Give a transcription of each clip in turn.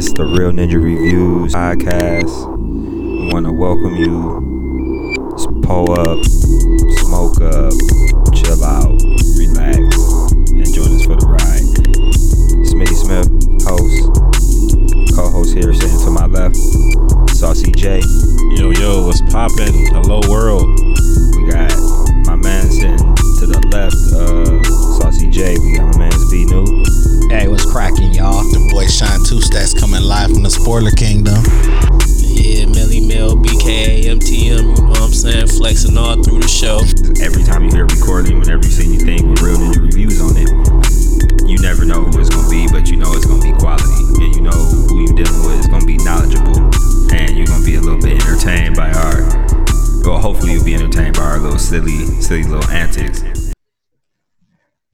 It's the Real Ninja Reviews podcast. We want to welcome you. Pull up, smoke up, chill out, relax, and join us for the ride. Smitty Smith, host. Co-host here sitting to my left. Saucy J. Yo, yo, what's poppin'? Hello, world. We got my man sitting to the left, uh, Saucy J. We got my man's B New. Hey, what's cracking, y'all? The boy Shine Two Stacks coming live from the Spoiler Kingdom. Yeah, Millie Mill, BKA, MTM, you know what I'm saying? Flexing all through the show. Every time you hear a recording, whenever you see anything with Real Ninja Reviews on it, you never know who it's gonna be, but you know it's gonna be quality, and you know who you dealing with is gonna be knowledgeable, and you're gonna be a little bit entertained by our. Well, hopefully you'll be entertained by our little silly, silly little antics.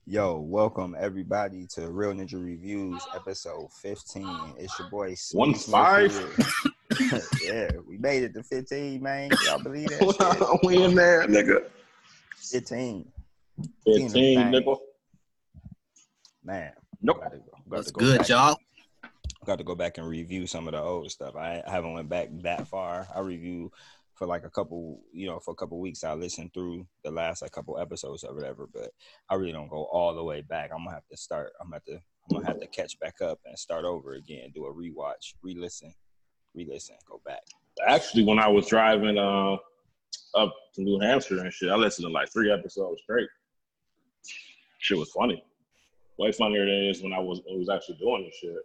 Yo, welcome everybody to Real Ninja Reviews, episode 15. It's your boy Smitty One five? yeah, we made it to 15, man. Y'all believe that? shit? we in there, nigga. 15. 15, Bang. nigga. Man. Nope. Gotta gotta What's go good, back- y'all? Got to go back and review some of the old stuff. I, I haven't went back that far. I review for like a couple, you know, for a couple weeks. I listened through the last like couple episodes or whatever, but I really don't go all the way back. I'm gonna have to start. I'm gonna have to. I'm gonna have to catch back up and start over again. Do a rewatch, re-listen, re-listen, go back. Actually, when I was driving uh, up to New Hampshire and shit, I listened to like three episodes straight. Shit was funny. Way funnier than it is when I was, when I was actually doing this shit.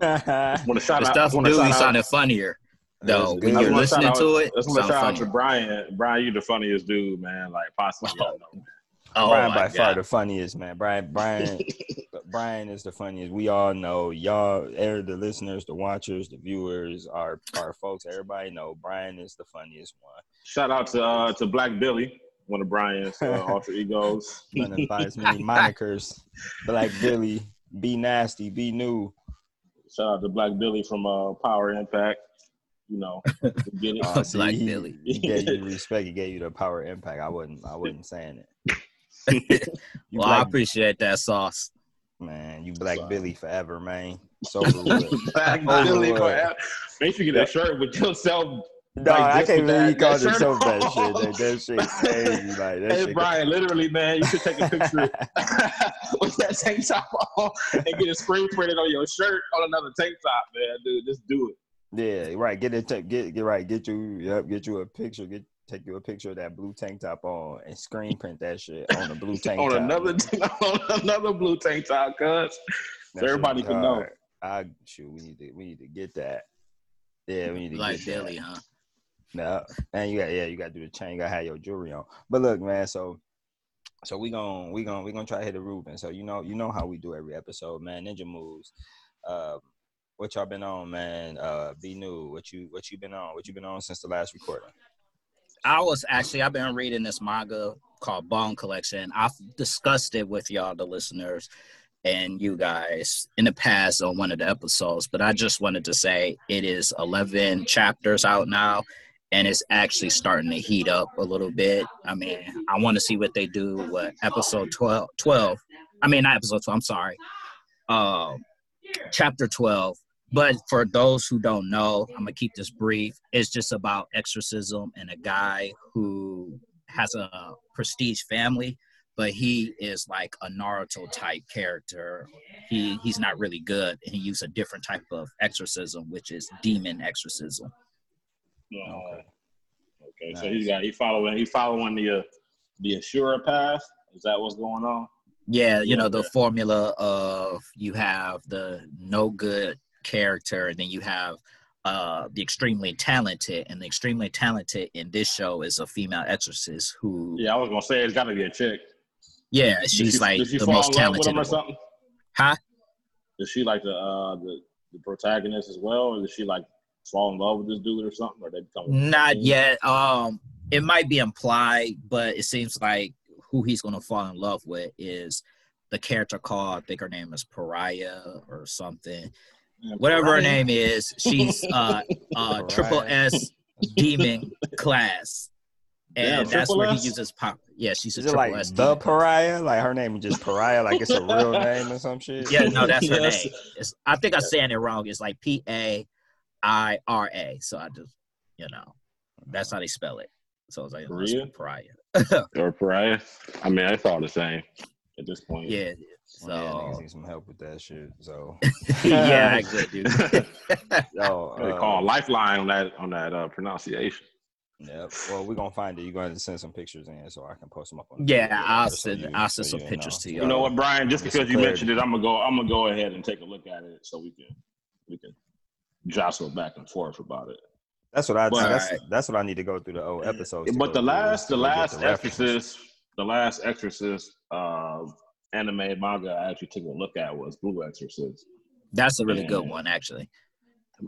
Want to shout The out, stuff wanna really shout sounded funnier. That's No, when you're listening out- to it, I just want to shout out to. Brian. Brian, you the funniest dude, man. Like possibly. I know. Oh Brian my by far the funniest man. Brian, Brian, Brian is the funniest. We all know y'all, the listeners, the watchers, the viewers, our our folks. Everybody know Brian is the funniest one. Shout out to uh, to Black Billy, one of Brian's uh, alter egos. Running by as many monikers, Black Billy, be nasty, be new. Shout out to Black Billy from uh, Power Impact. You know, we get it. Uh, see, Black he, Billy. he gave you respect. He gave you the power impact. I wasn't. I wasn't saying it. You well, I appreciate that sauce. man. You Black Sorry. Billy forever, man. So. Black Over Billy forever. Make sure you get that shirt with yourself. No, Like I can't with believe he that- called that himself shirt that shit. That, that shit crazy. Like that Hey shit. Brian, literally, man, you should take a picture with that tank top on and get a screen printed on your shirt on another tank top, man. Dude, just do it. Yeah, right. Get it. Get get right. Get you. Yep. Get you a picture. Get take you a picture of that blue tank top on and screen print that shit on the blue tank on top. another on another blue tank top, cuz. So everybody can know. hard. I shoot. We need to. We need to get that. Yeah, we need to Like get Billy, that. huh? No, and you got yeah, you got to do the chain. You got to have your jewelry on. But look, man. So, so we gon' we gon' we gonna try to hit the roof. And so you know you know how we do every episode, man. Ninja moves. Um, what y'all been on, man? Uh, be new. What you what you been on? What you been on since the last recording? I was actually I've been reading this manga called Bone Collection. I've discussed it with y'all, the listeners, and you guys in the past on one of the episodes. But I just wanted to say it is 11 chapters out now, and it's actually starting to heat up a little bit. I mean, I want to see what they do with episode 12. 12. I mean, not episode 12. I'm sorry. Um, chapter 12. But for those who don't know, I'm gonna keep this brief. It's just about exorcism and a guy who has a prestige family, but he is like a Naruto type character. He he's not really good, and he used a different type of exorcism, which is demon exorcism. Okay. Okay. So Nice. he's got he following he following the uh, the Ashura path. Is that what's going on? Yeah, you know the formula of you have the no good character, and then you have uh the extremely talented, and the extremely talented in this show is a female exorcist who Yeah, I was gonna say it's got to be a chick. Yeah, she's she- like she the most in love with talented. or something? Huh? Is she like the uh the, the protagonist as well, or does she like fall in love with this dude or something, or they become Not yet. Um, it might be implied, but it seems like who he's gonna fall in love with is the character called. I think her name is Pariah or something. Whatever her name is, she's uh uh triple S demon class. and Damn, that's triple where he uses pop. Yeah, she's a Is it triple like S. the demon. pariah? Like her name is just pariah? Like it's a real name or some shit? Yeah, no, that's her Yes. name. It's, I think I'm saying it wrong. It's like P A I R A. So I just, you know, that's how they spell it. So it's like Korea? pariah. Or pariah. I mean, it's all the same at this point. yeah. Well, yeah, niggas So need some help with that shit. So yeah, I good dude. yo, they uh, call lifeline on that on that uh, pronunciation. Yep. Well, we're gonna find it. You're going to send some pictures in so I can post them up on. yeah, video, I'll just so send you- I'll so send some pictures know. to you. You know what, Brian? Just because you mentioned it, I'm gonna go. I'm gonna go ahead and take a look at it so we can we can jostle back and forth about it. That's what I. But- that's that's what I need to go through the old episodes. But the last, is the last the references. Exorcist, the last Exorcist uh, anime manga I actually took a look at was Blue Exorcist. That's a really good one, actually.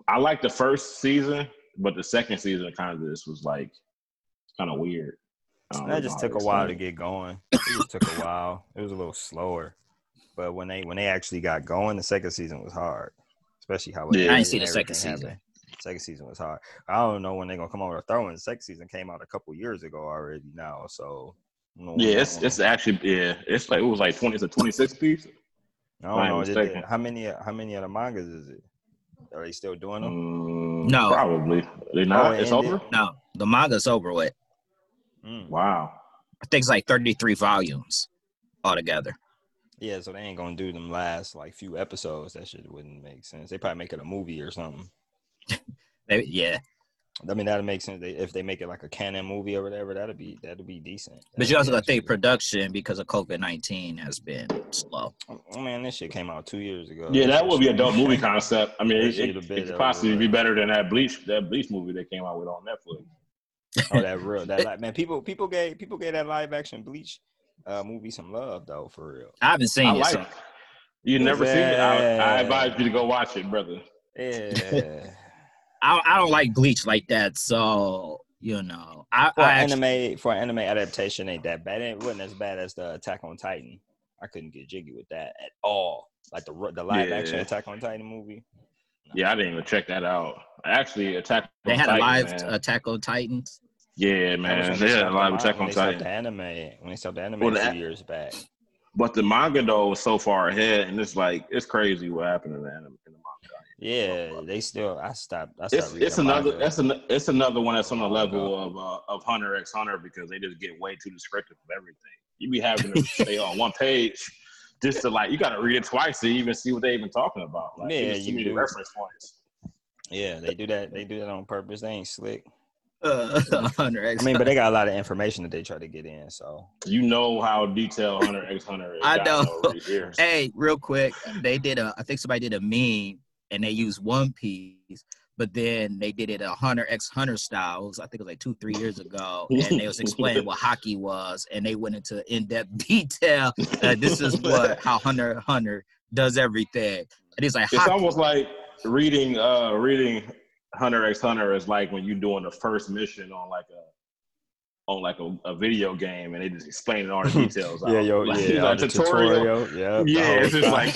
I like the first season, but the second season kind of just was like kind of weird. I That just took a while to get going. It just took a while. It was a little slower, but when they when they actually got going, the second season was hard, especially how it Yeah. I didn't see the second season. happened. Second season was hard. I don't know when they're gonna come out with a throw in. The second season came out a couple years ago already now, so I don't know it. Yeah, when- it's it's actually yeah, it's like it was like twenty, it's a twenty six piece. I don't know. Did mistaken. how many how many of the mangas is it? Are they still doing them? Mm, No. probably they not. Oh, it it's ended? over. No, the manga's over with. Mm. Wow. I think it's like 33 volumes altogether. Yeah, so they ain't gonna do them last like few episodes. That shit wouldn't make sense. They probably make it a movie or something. They, yeah, I mean, that'd make sense. They, if they make it like a canon movie or whatever, that'd be that'd be decent. but you also got to That'd think production because of COVID 19 has been slow. Oh man, this shit came out two years ago. Yeah, that shit would be a dope movie concept. I mean, That it, it, it could possibly be better than that Bleach that Bleach movie that came out with on Netflix. oh, that real that like, man. People people gave people gave that live action Bleach uh, movie some love though, for real. I haven't seen I it. like so- it. You never seen it? I, I advise you to go watch it, brother. Yeah. I, I don't like Bleach like that. So, you know, I, for I actually, anime for anime adaptation ain't that bad. It wasn't as bad as the Attack on Titan. I couldn't get jiggy with that at all. Like the the live action Attack on Titan movie. Yeah, I didn't even check that out. Actually, Attack. they on had a live man. Attack on Titans. Yeah, man, they had a live Attack mon- on when they stopped Titan. The anime when they stopped the anime Well, a that- few years back. But the manga though was so far ahead, and it's like it's crazy what happened in the anime. In the manga. Yeah, they still. I stopped. I stopped It's reading it's another manga. it's an it's another one that's on the Oh, level of uh, of Hunter X Hunter because they just get way too descriptive of everything. You be having to stay on one page just to like you got to read it twice to even see what they even talking about. Like, Yeah, you many do. reference points. Yeah, they do that. They do that on purpose. They ain't slick. Uh, Hunter X. I mean, but they got a lot of information that they try to get in. So You know how detailed Hunter X Hunter is. I know. over the years. hey, real quick, they did a. I think somebody did a meme and they used One Piece, but then they did it a Hunter X Hunter style. It was, I think it was like two, three years ago, and they was explaining what hockey was, and they went into in depth detail. Uh, this is what how Hunter Hunter does everything, and he's like, It's hockey. almost like reading uh reading Hunter X Hunter is like when you're doing the first mission on like a on like a, a video game and they just explaining all the details. yeah, yo, Like, yeah, like all the tutorial. tutorial. Yeah, Yeah, it's just like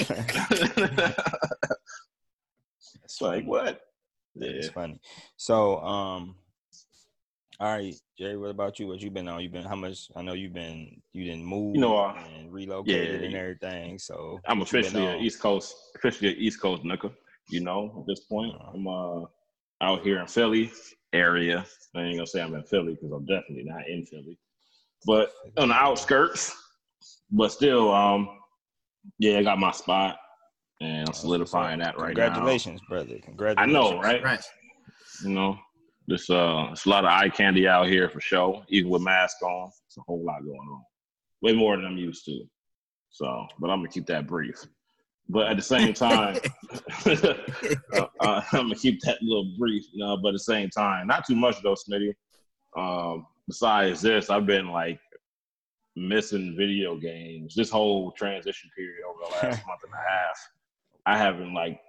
it's like what? Yeah, it's funny. So, um, all right, Jerry, what about you? What you been on? You been how much? I know you've been you didn't move You know, uh, and relocated yeah. and everything. So I'm officially an? East Coast, officially an East Coast nigga. You know, at this point, Uh-huh. I'm uh out here in Philly area. I ain't gonna say I'm in Philly because I'm definitely not in Philly, but on the outskirts. But still, um, yeah, I got my spot, and I'm solidifying that right now. Congratulations, brother. I Congratulations. know, right? Right. You know, this uh, it's a lot of eye candy out here for sure. Even with mask on, it's a whole lot going on. Way more than I'm used to. So, but I'm gonna keep that brief. But at the same time, uh, uh, I'm gonna keep that little brief. You know, but at the same time, not too much though, Smitty. Um, besides this, I've been like missing video games this whole transition period over the last month and a half. I haven't like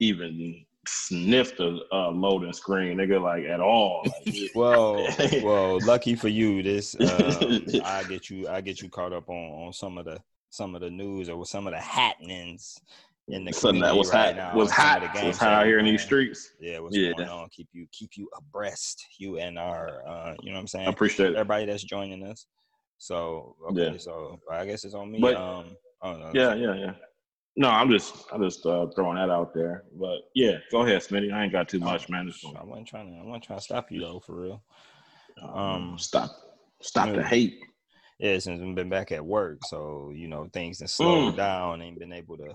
even sniffed a, a loading screen, nigga, like at all. Like, Well, well, lucky for you, this uh, I get you, I get you caught up on on some of the some of the news or some of the happenings in the Something that was right hot, now. was hot, the was hot out here in these streets. Yeah, what's Yeah. going on? Keep you keep you abreast. You and our, uh, you know what I'm saying? I appreciate it. Everybody that's joining us. So okay, Yeah. so I guess it's on me. But- um, I don't know. Yeah, yeah, yeah. No, I'm just, I'm just uh, throwing that out there. But yeah, go ahead, Smitty. I ain't got too much, man. Just I wasn't trying to. I wasn't trying to stop you though, for real. um, Um, stop, stop the hate. Yeah, since we've been back at work, so you know things have slowed Mm. down. Ain't been able to.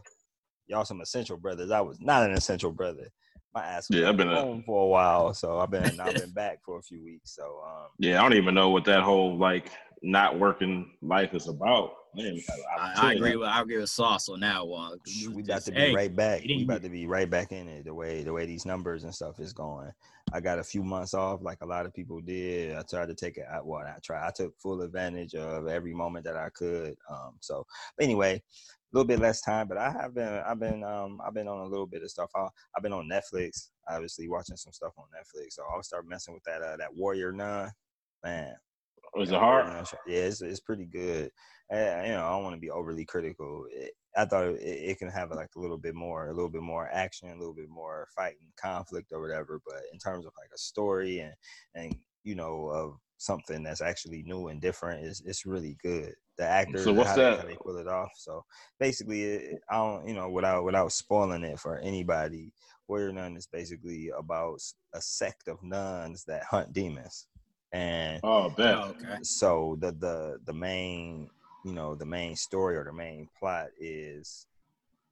Y'all some essential brothers. I was not an essential brother. My ass was Yeah, I've been a- home for a while, so I've been I've been back for a few weeks. So um, Yeah, I don't even know what that whole like not working life is about. I didn't even have an I, I opportunity. agree with I agree with Sauce on that one. we about Just, to be hey, right back. We ain't about to be right back in it. The way the way these numbers and stuff is going. I got a few months off, like a lot of people did. I tried to take it. I, well, I tried. I took full advantage of every moment that I could. Um, so, but anyway, a little bit less time, but I have been. I've been. Um, I've been on a little bit of stuff. I, I've been on Netflix, obviously watching some stuff on Netflix. So I'll start messing with that. Uh, that Warrior Nun, man. Was it hard? Yeah, it's it's pretty good. Uh, you know, I don't want to be overly critical. It, I thought it, it can have like a little bit more, a little bit more action, a little bit more fighting, conflict, or whatever. But in terms of like a story and and you know of something that's actually new and different, is it's really good. The actors, So what's how, they- that? how they pull it off. So basically, it, I don't, you know, without without spoiling it for anybody, Warrior Nun is basically about a sect of nuns that hunt demons, and Oh, bet. Oh, okay. so the the the main you know the main story or the main plot is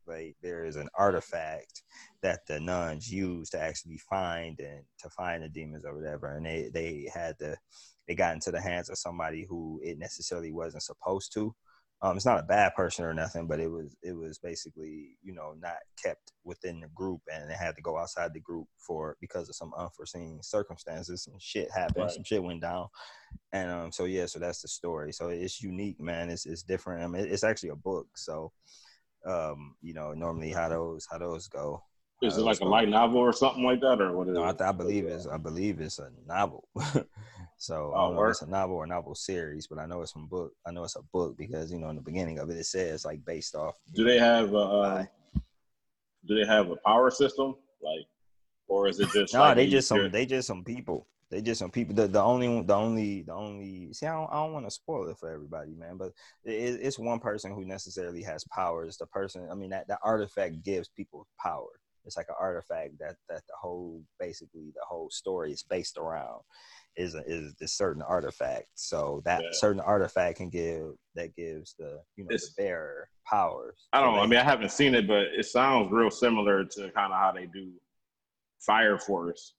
like there is an artifact that the nuns use to actually find and to find the demons or whatever and they they had to it got into the hands of somebody who it necessarily wasn't supposed to um it's not a bad person or nothing but it was it was basically you know not kept within the group and it had to go outside the group for because of some unforeseen circumstances some shit happened Right. some shit went down and um, so yeah, so that's the story. So it's unique, man. It's it's different. I mean, it's actually a book. So, um, you know, normally how those how those go. Is it like a light novel or something like that, or what is No, it? th- I believe it's I believe it's a novel. so I Oh, don't know if it's a novel or novel series, but I know it's from book. I know it's a book because you know in the beginning of it it says like based off. Do they have a, uh, do they have a power system, like, or is it just? No, like they just some they just some people. They just some people. The, the only the only the only see I don't, I don't want to spoil it for everybody, man. But it, it's one person who necessarily has powers. The person, I mean, that that artifact gives people power. It's like an artifact that that the whole basically the whole story is based around is a, is this certain artifact. So that Yeah. certain artifact can give that gives the you know the It's- bearer powers. I don't know. I mean, I haven't seen it, but it sounds real similar to kind of how they do Fire Force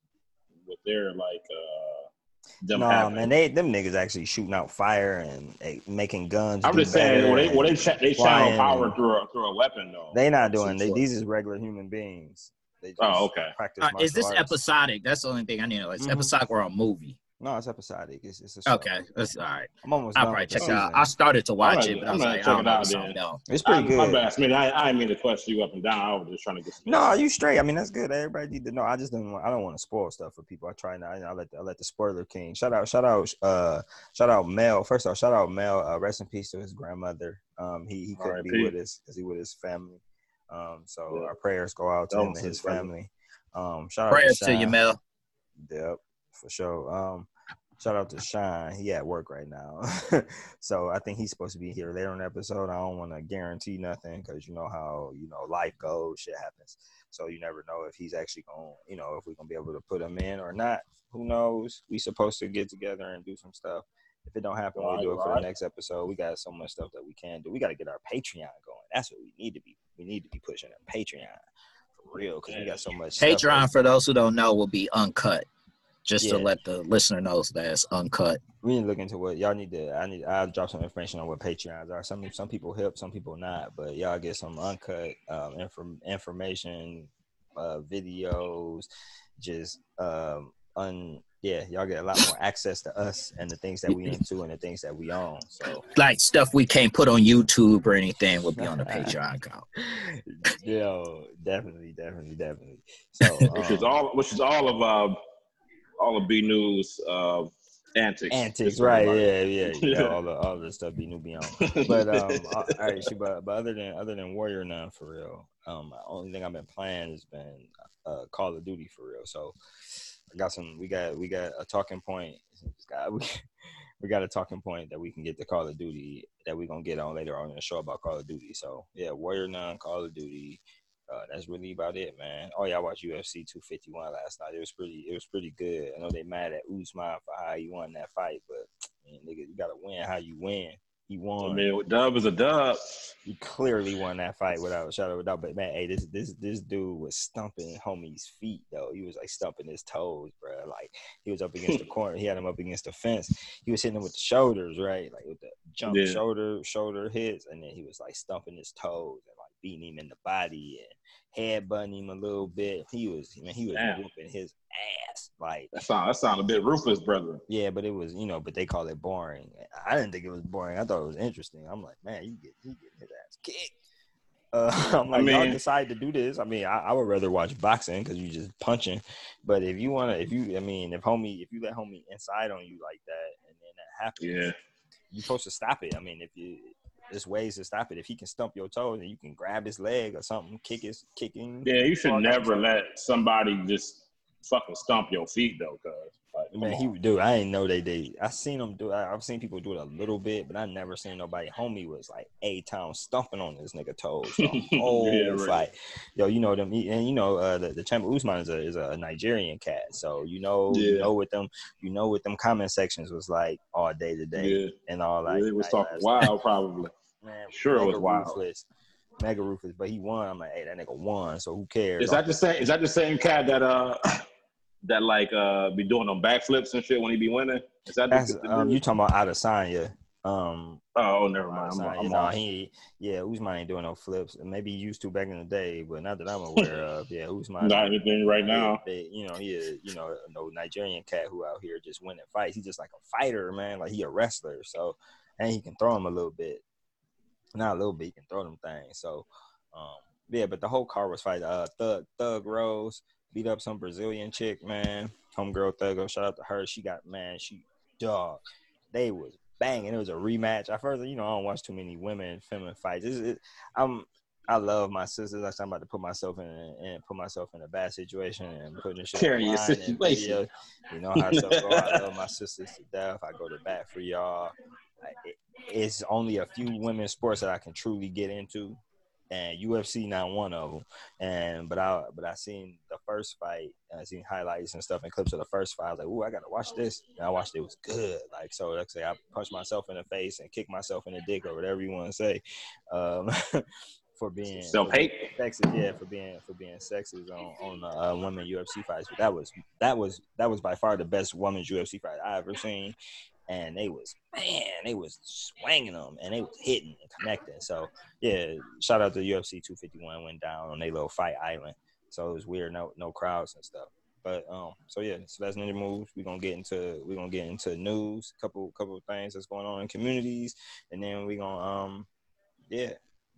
with their like uh them No, having. man, they them niggas actually shooting out fire and eh, making guns. I'm just saying, well, they better well, they and cha- they channel power through a through a weapon though. They not doing. They, these is regular human beings. They just Oh, okay. Practice Uh, is this arts. episodic? That's the only thing I need to know. It's Mhm. episodic or a movie. No, it's episodic. It's, it's a show. Okay, that's all right. I'm almost I'll done probably check it out. I started to watch gonna- it, but I I'm gonna like, check I don't it know out what's something else. It's pretty I, good. My bad, Smitty. I, I didn't mean to question you up and down. I was just trying to get some. No, you straight. I mean, that's good. Everybody need to know. I just don't. Want, I don't want to spoil stuff for people. I try not. I let. The, I let the spoiler king. Shout out. Shout out. Uh, shout out Mel. First off, shout out Mel. Uh, rest in peace to his grandmother. Um, he he couldn't be R.I.P. with us because he with his family. Um, so Yeah. our prayers go out to him and his family. Um, shout Prayers out to you, Mel. Yep, for sure. Um, shout out to Shine. He at work right now, so I think he's supposed to be here later in the episode. I don't want to guarantee nothing because you know how you know life goes, shit happens. So you never know if he's actually going, you know, if we're gonna be able to put him in or not. Who knows? We supposed to get together and do some stuff. If it don't happen, we'll do it for the next episode. We got so much stuff that we can do. We got to get our Patreon going. That's what we need to be. We need to be pushing a Patreon for real because we got so much. Patreon, that- for those who don't know, will be uncut. Just to let the listener know that it's uncut. we need to look into what y'all need to. I need. I'll drop some information on what Patreons are. Some some people help, some people not. But y'all get some uncut um, inform, information, uh, videos, just um, un. Yeah, y'all get a lot more access to us and the things that we into and the things that we own. So Like stuff we can't put on YouTube or anything will be on the Patreon account. Yo, definitely, definitely, definitely. So which is um, all which is all of uh all of B News uh antics. antics, right? everybody. Yeah, yeah, yeah. All the all the stuff be new beyond. but um, all right, shoot, but, but other than other than Warrior Nun for real, Um, the only thing I've been playing has been uh, Call of Duty for real. So I got some. We got we got a talking point. We, we got a talking point that we can get to Call of Duty that we're gonna get on later on in the show about Call of Duty. So yeah, Warrior Nun, Call of Duty. Uh, that's really about it, man. Oh yeah, I watched UFC 251 last night. It was pretty. It was pretty good. I know they mad at Usman for how he won that fight, but man, nigga, you gotta win how you win. He won. I mean, dub is a dub. He clearly won that fight without a shadow of a doubt. But man, hey, this this this dude was stumping homie's feet though. He was like stumping his toes, bro. Like he was up against the corner. He had him up against the fence. He was hitting him with the shoulders, right? Like with the jump Yeah. shoulder shoulder hits, and then he was like stumping his toes and beating him in the body and headbutting him a little bit. He was man, he was Damn. whooping his ass. Like That sound that sound a bit ruthless, brother. yeah, but it was, you know, but they call it boring. I didn't think it was boring. I thought it was interesting. I'm like, man, you get he getting his ass kicked. Uh, I'm like, y'all decide to do this. I mean, I, I would rather watch boxing because you just punching. But if you want to, if you, I mean, if homie, if you let homie inside on you like that, and then that happens, Yeah. you're supposed to stop it. I mean, if you, there's ways to stop it. If he can stump your toes and you can grab his leg or something, kick his kicking. Yeah, you should all kinds of never let somebody just fucking stomp your feet though, cuz like, Man, he on. dude, I didn't know they did. I seen them do. I, I've seen people do it a little bit, but I never seen nobody. Homie was like a town stumping on this nigga toes Oh, Yeah, right. fight. Yo, you know them, and you know uh, the the champ Usman is a is a Nigerian cat, so you know you Yeah. know what them you know what them comment sections was like all day today yeah, and all that. it was talking wild, probably. Man, Sure it was mega wild. Ruthless, mega ruthless, but he won. I'm like, hey, that nigga won, so who cares? Is that the same? Is that the same cat that uh that like uh be doing them backflips and shit when he be winning? Is that That's, the, um, you talking about Adesanya? Um, Oh, never mind. I'm, I'm you know, he yeah, Usman ain't doing no flips. Maybe he used to back in the day, but not that I'm aware of. Yeah, Usman. Not anything right now. You know, he is, you know, no Nigerian cat who out here just winning fights. He's just like a fighter, man. Like he a wrestler. So and he can throw him a little bit. Not a little bit, he can throw them things. So um yeah, but the whole car was fight. Uh Thug Thug Rose beat up some Brazilian chick, man. Homegirl Thug, shout out to her. She got man, she dog. They was banging. It was a rematch. I first, you know, I don't watch too many women feminine fights. It's, it, I'm I love my sisters. Like I'm about to put myself in and put myself in a bad situation and putting shit Carry your situation. You know how stuff go. I love my sisters to death. I go to bat for y'all. I- it- it's only a few women's sports that I can truly get into, and UFC not one of them. And but I but I seen the first fight. I seen highlights and stuff and clips of the first fight. I was like, "Ooh, I gotta watch this." And I watched it. It was good. Like so, let's say I punched myself in the face and kicked myself in the dick or whatever you want to say, um, for being Self hate. sexist. Yeah, for being for being sexist on on the uh, women UFC fights. But that was that was that was by far the best women's UFC fight I ever seen. And they was man, they was swinging them and they was hitting and connecting. So yeah, shout out to UFC 251 went down on their little fight island. So it was weird, no no crowds and stuff. But um, so yeah, so that's ninja moves. We're gonna get into we're gonna get into news, couple couple of things that's going on in communities, and then we're gonna um, yeah,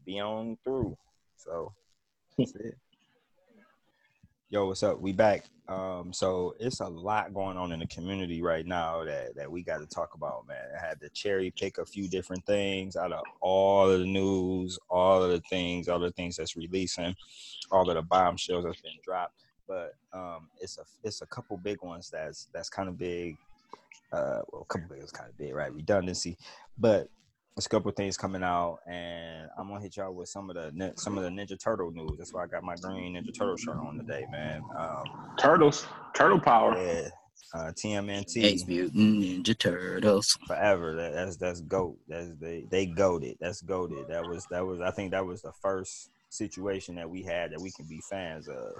be on through. So that's it. Yo, what's up? We back. Um, so it's a lot going on in the community right now that, that we got to talk about, man. I had to cherry pick a few different things out of all of the news, all of the things, all the things that's releasing, all of the bombshells that's been dropped. But um, it's a it's a couple big ones that's that's kind of big. Uh, well, a couple big is kind of big, right? Redundancy, but there's a couple of things coming out, and I'm gonna hit y'all with some of the some of the Ninja Turtle news. That's why I got my green Ninja Turtle shirt on today, man. Um, Turtles. Turtle power. yeah, uh, TMNT Teenage Mutant Ninja Turtles. forever. That, that's that's goat. That's they they goaded. That's goaded. That was that was I think that was the first situation that we had that we can be fans of.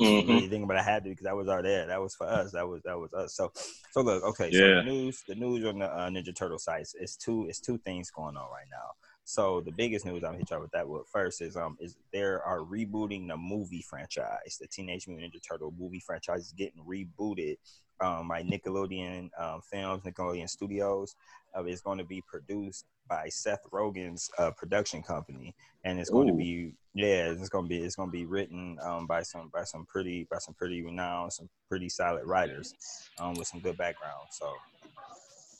Mhm. Really think about it, I had to because that was our there. That was for us. That was that was us. So so look, okay. So Yeah. the news, the news on the uh, Ninja Turtle sites is two it's two things going on right now. So the biggest news I'm hit y'all with that with first is um is they are rebooting the movie franchise. The Teenage Mutant Ninja Turtle movie franchise is getting rebooted um, by Nickelodeon um, Films, Nickelodeon Studios. Uh, it's going to be produced by Seth Rogen's uh, production company, and it's going to be yeah, it's going to be it's going to be written um, by some by some pretty by some pretty renowned, some pretty solid writers um, with some good background. So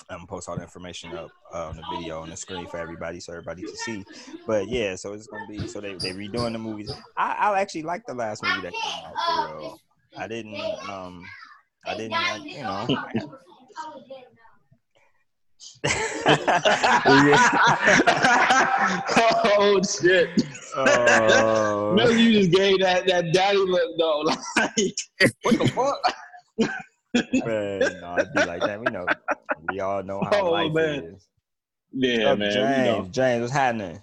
I'm gonna post all the information up uh, on the video on the screen for everybody, so everybody can see. But yeah, so it's gonna be so they they redoing the movies. I, I actually like the last movie that came out for real. I didn't um I didn't I, you know. oh shit! Oh. Maybe you just gave that that daddy look though. Like, what the fuck? Man, no, it'd be like that. We know. We all know how Oh, life man. is. Yeah, Oh, man. James, You know, James, what's happening?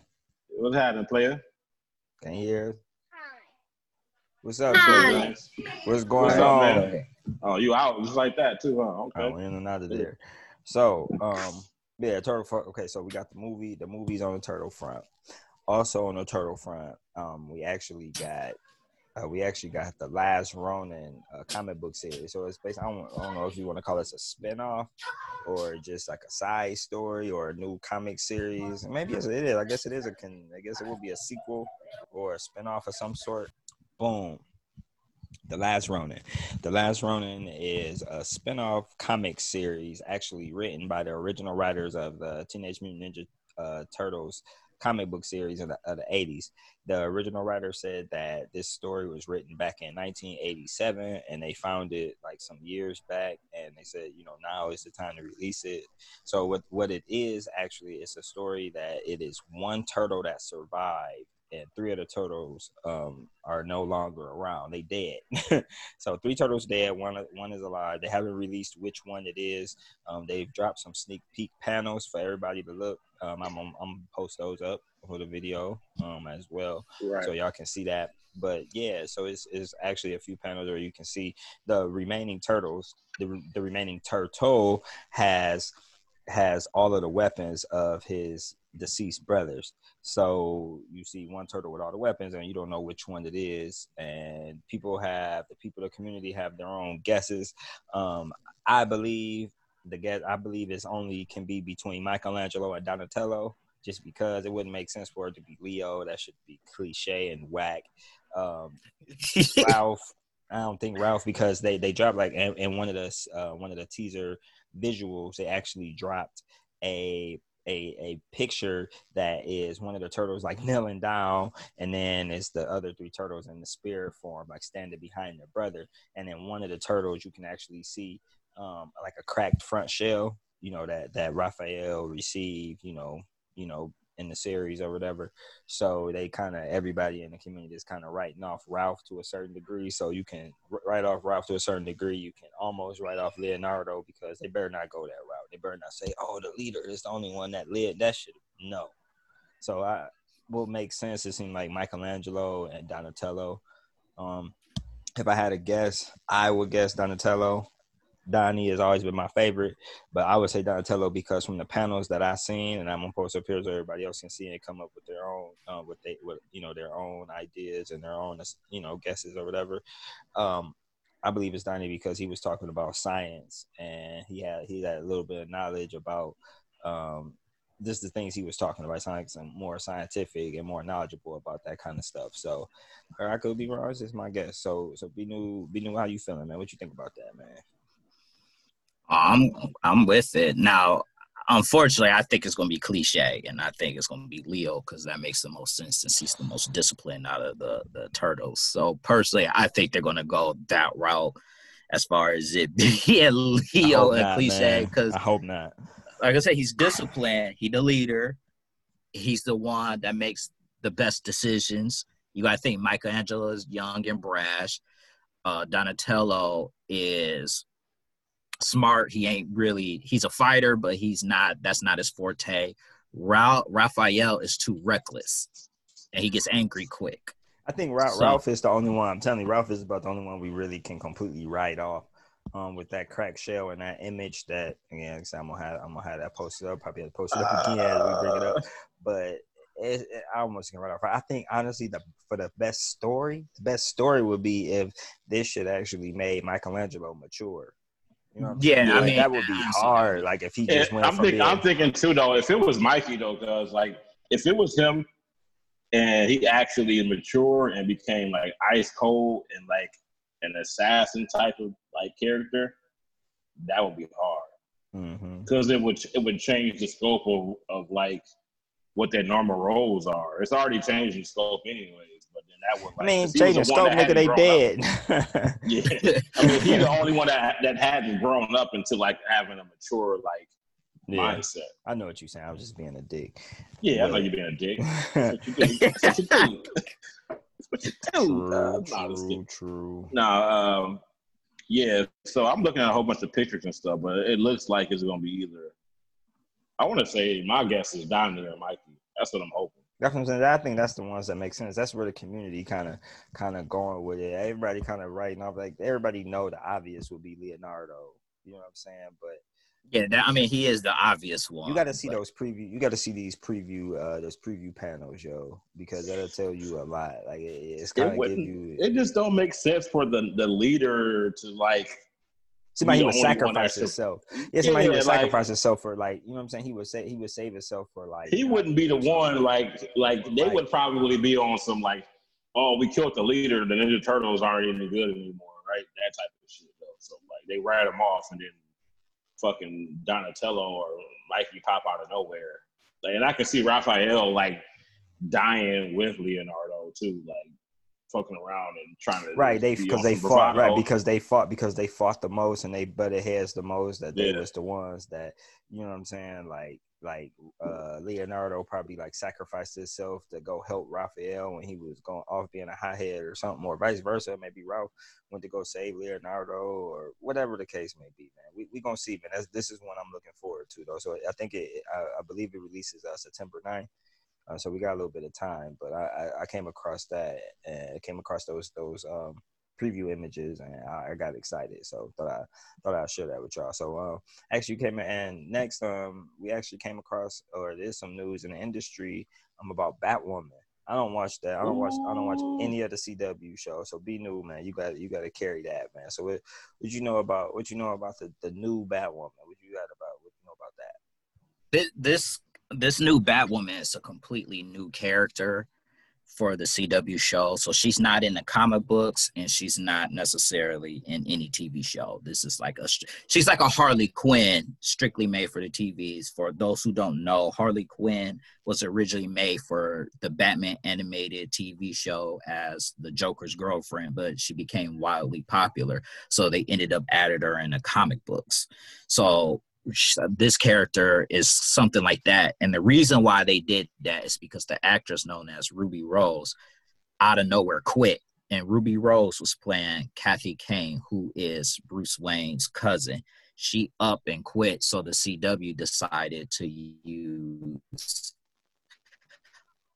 what's happening, player? Can you hear? us? What's up, Hi. What's going What's up, on? man? Oh, you out just like that too, huh? Okay. Oh, in and out of there. So, um, yeah, turtle front. Okay, so we got the movie. The movie's on the turtle front. Also on the turtle front, um, we actually got. Uh, we actually got the last Ronin uh, comic book series. So it's based. I don't, I don't know if you want to call this a spinoff or just like a side story or a new comic series. Maybe it is. I guess it is a. Can, I guess it would be a sequel or a spinoff of some sort. Boom. The Last Ronin. The Last Ronin is a spin-off comic series actually written by the original writers of the Teenage Mutant Ninja uh, Turtles comic book series in the, of the 80s. The original writer said that this story was written back in 1987 and they found it like some years back and they said, you know, now is the time to release it. So what what it is actually it's a story that it is one turtle that survived and three of the turtles um, are no longer around. They dead. so three turtles dead. One one is alive. They haven't released which one it is. Um, they've dropped some sneak peek panels for everybody to look. Um, I'm, I'm I'm gonna post those up for the video um, as well, Right. so y'all can see that. But yeah, so it's, it's actually a few panels where you can see the remaining turtles. The the remaining turtle has has all of the weapons of his deceased brothers. So you see one turtle with all the weapons, and you don't know which one it is. And people have the people of the community have their own guesses. Um, I believe the guess I believe it's only can be between Michelangelo and Donatello, just because it wouldn't make sense for it to be Leo. That should be cliche and whack. Um, Ralph. I don't think Ralph because they they dropped like in, in one of the uh, one of the teaser visuals. They actually dropped a a a picture that is one of the turtles like kneeling down, and then it's the other three turtles in the spirit form like standing behind their brother. And then one of the turtles you can actually see um, like a cracked front shell. You know that that Raphael received. You know you know in the series or whatever. So they kind of everybody in the community is kind of writing off Ralph to a certain degree. So you can write off Ralph to a certain degree. You can almost write off Leonardo because they better not go that route. They better not say, "Oh, the leader is the only one that led That should no. So I what makes sense. It seemed like Michelangelo and Donatello. Um, if I had to guess, I would guess Donatello. Donnie has always been my favorite, but I would say Donatello because from the panels that I've seen, and I'm gonna post up here so everybody else can see and come up with their own, uh, with they, with you know, their own ideas and their own, you know, guesses or whatever. Um, I believe it's Donnie because he was talking about science and he had he had a little bit of knowledge about um, just the things he was talking about, science and more scientific and more knowledgeable about that kind of stuff. So, or I could be wrong. It's just my guess. So, so be new, be new. How you feeling, man? What you think about that, man? I'm I'm with it now. Unfortunately, I think it's going to be cliche, and I think it's going to be Leo because that makes the most sense since he's the most disciplined out of the the turtles. So personally, I think they're going to go that route as far as it being Leo and not, cliche because I hope not. like I said, he's disciplined. He the leader. He's the one that makes the best decisions. You got to think Michelangelo is young and brash. Uh, Donatello is smart. He ain't really. He's a fighter, but he's not. That's not his forte. Ra- Raphael is too reckless, and he gets angry quick. I think Ralph, So- Ralph is the only one. I'm telling you, Ralph is about the only one we really can completely write off. Um, with that cracked shell and that image that again, I'm gonna have I'm gonna have that posted up. Probably have to post it up again as we bring it up. But it, it, I almost can write off. I think honestly, the for the best story, the best story would be if this should actually made Michelangelo mature. You know, what Yeah, saying? I Like, mean, that would be I can see that. hard. Like if he just went I'm from thinking. I'm thinking too though. If it was Mikey though, cause like if it was him, and he actually matured and became like ice cold and like an assassin type of like character, that would be hard. Mm-hmm. because it would it would change the scope of, of like what their normal roles are. It's already changing scope anyways, but then that would I like, mean, 'cause he was changing the one scope, that nigga, they hadn't grown up. dead. Yeah, I mean, he's the only one that that hadn't grown up into like having a mature like yeah, mindset. I know what you're saying. I was just being a dick. Yeah, I know you're being a dick. That's what you do. That's what you do. That's what you do. True, true, true. Nah, um, yeah. So I'm looking at a whole bunch of pictures and stuff, but it looks like it's gonna be either. I want to say my guess is Donnie or Mikey. That's what I'm hoping. That's what I'm saying. I think that's the ones that make sense. That's where the community kind of, kind of going with it. Everybody kind of writing off like everybody know the obvious would be Leonardo. You know what I'm saying? But Yeah, that, I mean, he is the obvious one. you got to see but- those preview. You got to see these preview, uh, those preview panels, yo, because that'll tell you a lot. Like it, it's kind It give you. It just don't make sense for the the leader to like. Somebody be would sacrifice himself. Yeah, somebody Yeah, would like- sacrifice himself for like you know what I'm saying. He would say he would save himself for like. He wouldn't be the one like like they Like- would probably be on some like, oh, we killed the leader. The Ninja Turtles aren't any good anymore, right? That type of shit. Though. So like they write him off, and then fucking Donatello or Mikey pop out of nowhere. Like, and I can see Raphael like dying with Leonardo too, like fucking around and trying to Right, they because they fought right because they fought because they fought the most and they butted heads the most that they Yeah. was the ones that you know what I'm saying like like uh Leonardo probably like sacrificed himself to go help Raphael when he was going off being a hothead or something or vice versa maybe Ralph went to go save Leonardo or whatever the case may be man. We we gonna see man. That's, this is one I'm looking forward to though. So I think it I, I believe it releases uh, September 9th uh, so we got a little bit of time, but I, I, I came across that and came across those those um, preview images and I, I got excited. So thought I thought I'd share that with y'all. So uh, actually came in and next um we actually came across or there's some news in the industry um about Batwoman. I don't watch that. I don't watch. I don't watch any of the CW shows. So be new, man. You got you got to carry that, man. So what what you know about what you know about the the new Batwoman? What you got about what you know about that? This this new Batwoman is a completely new character for the CW show. So she's not in the comic books and she's not necessarily in any TV show. This is like a she's like a Harley Quinn, strictly made for the TVs. For those who don't know, Harley Quinn was originally made for the Batman animated TV show as the Joker's girlfriend, but she became wildly popular. So they ended up added her in the comic books. So this character is something like that. And the reason why they did that is because the actress known as Ruby Rose out of nowhere quit. And Ruby Rose was playing Kathy Kane, who is Bruce Wayne's cousin. She up and quit. So the CW decided to use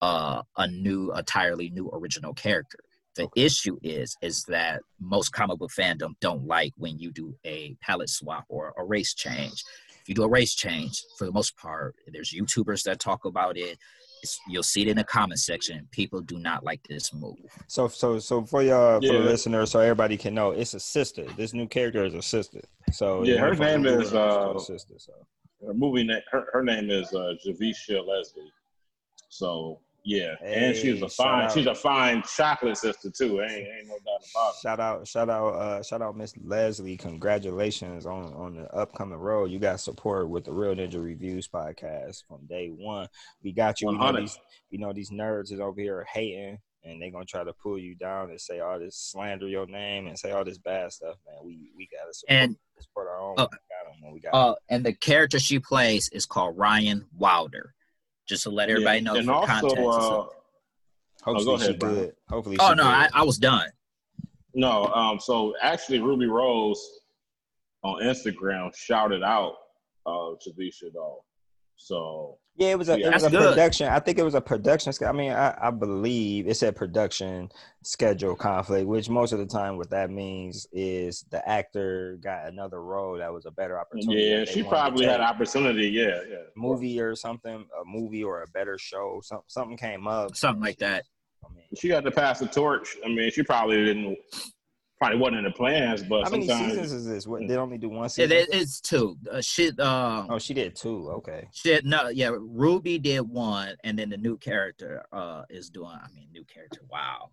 uh, a new, entirely new original character. The issue is, is that most comic book fandom don't like when you do a palette swap or a race change. If you do a race change, for the most part, there's YouTubers that talk about it. It's, you'll see it in the comment section. People do not like this move. So so so for your for Yeah. the listeners, so everybody can know, it's a sister. This new character is a sister. So Yeah, her name is, uh, sister. So her movie name her, her name is uh Javicia Leslie. So yeah. and she's a fine she's a fine chocolate sister too. Ain't ain't no doubt about it. shout out shout out uh shout out Miss Leslie. Congratulations on on the upcoming road. You got support with the Real Ninja Reviews podcast from day one. We got you. We know 100. these we know these nerds is over here hating. And they're gonna try to pull you down and say all this slander your name and say all this bad stuff, man. We we gotta support, And support our own. uh, we got 'em when we got 'em. uh, and the character she plays is called Ryan Wilder. Just to let everybody Yeah, know and for also context. uh Hopefully go ahead, she Brian. good. Hopefully oh she no, good. I, I was done. no, um so actually Ruby Rose on Instagram shouted out uh Javicia though. So Yeah, it was a Yeah. it was a good. production. I think it was a production. sch- I mean, I, I believe it said production schedule conflict, which most of the time what that means is the actor got another role that was a better opportunity. yeah, she probably had opportunity, yeah, yeah. movie or something, a movie or a better show. Something something came up. Something like that. I mean, She got to pass the torch. I mean, she probably didn't probably wasn't in the plans, but how many seasons is this? What they only do one season? there- it's two. Uh, shit. Uh, oh, she did two. Okay. shit. No, yeah. Ruby did one, and then the new character uh is doing. I mean, new character. Wow.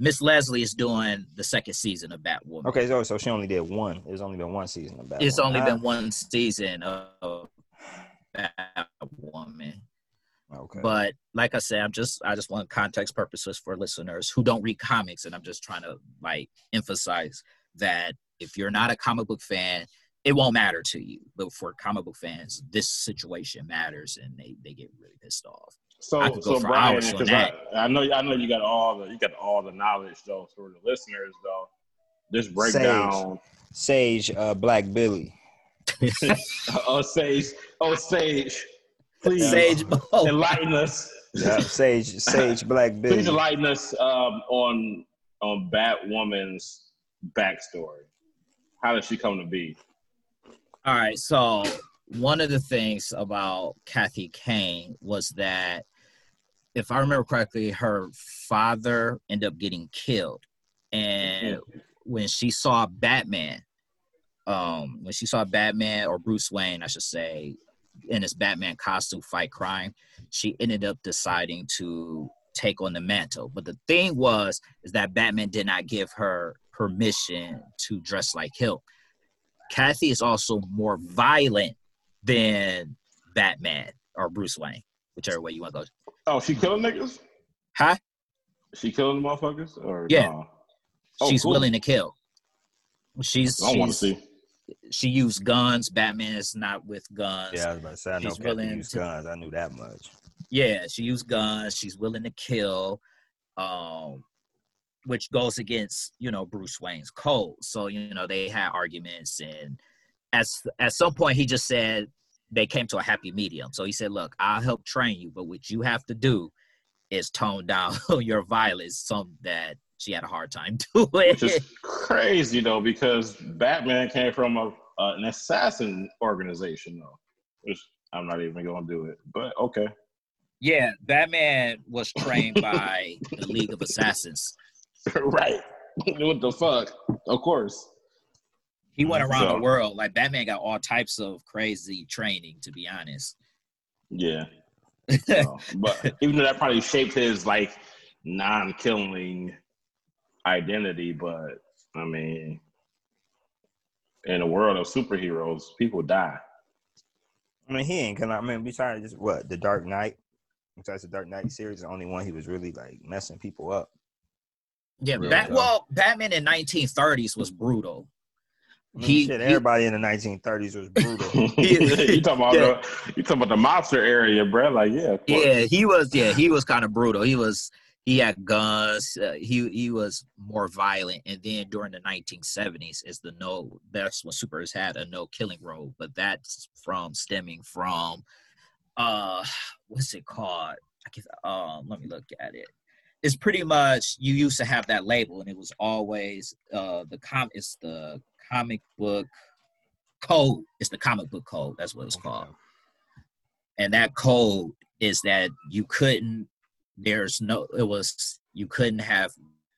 Miss Leslie is doing the second season of Batwoman. Okay, so so she only did one. There's only been one season of Batman. It's only Ah, been one season of Batwoman. Okay. But like I said, I'm just I just want context purposes for listeners who don't read comics, and I'm just trying to like emphasize that if you're not a comic book fan, it won't matter to you. But for comic book fans, this situation matters, and they they get really pissed off. So, I could go so for Brian, hours on 'cause that. I, I know, I know you got all the, you got all the knowledge though for the listeners though. This break Sage. down. Sage uh, Black Billy. oh, Sage, oh, Sage, please Sage Mo. enlighten us. Yeah, Sage Sage Black Please Billy. enlighten us um, on on Batwoman's backstory. How did she come to be? All right. So one of the things about Kathy Kane was that, if I remember correctly, her father ended up getting killed, and when she saw Batman, um, when she saw Batman or Bruce Wayne, I should say, in his Batman costume fight crime, she ended up deciding to take on the mantle. But the thing was, is that Batman did not give her permission to dress like him. Kathy is also more violent than Batman or Bruce Wayne, whichever way you want to go. Oh, she killing niggas? Huh? She killing the motherfuckers? Or Yeah. no? Oh, she's cool. willing to kill. She's, I want to see. She used guns. Batman is not with guns. Yeah, I was about to say I know She's Kathy willing use to- guns. I knew that much. Yeah, she used guns. She's willing to kill, um, which goes against you know Bruce Wayne's code. So you know they had arguments, and as at some point he just said they came to a happy medium. So he said, "Look, I'll help train you, but what you have to do is tone down your violence." Something that she had a hard time doing. It. Which is crazy though, because Batman came from a uh, an assassin organization though. Which I'm not even gonna do it, but okay. yeah, Batman was trained by the League of Assassins. right. what the fuck? Of course. He went around So- the world like Batman got all types of crazy training. To be honest. Yeah. So, but even though that probably shaped his like non-killing identity, but I mean, in a world of superheroes, people die. I mean, he ain't gonna. I mean, besides just what the Dark Knight, besides the Dark Knight series, the only one he was really like messing people up. Yeah, Really Bat- well, Batman in 1930s was brutal. I mean, He- shit, he- everybody in the 1930s was brutal. you talking about Yeah. the you talking about the monster area, bro? Like, yeah. Yeah, he was. Yeah, he was kind of brutal. He was. He had guns. Uh, he he was more violent. And then during the 1970s, is the no. That's when supers had a no killing rule. But that's from stemming from, uh, what's it called? I guess, Um, let me look at it. It's pretty much you used to have that label, and it was always uh the com. It's the comic book code. It's the comic book code. That's what it's called. And that code is that you couldn't. There's no. It was you couldn't have,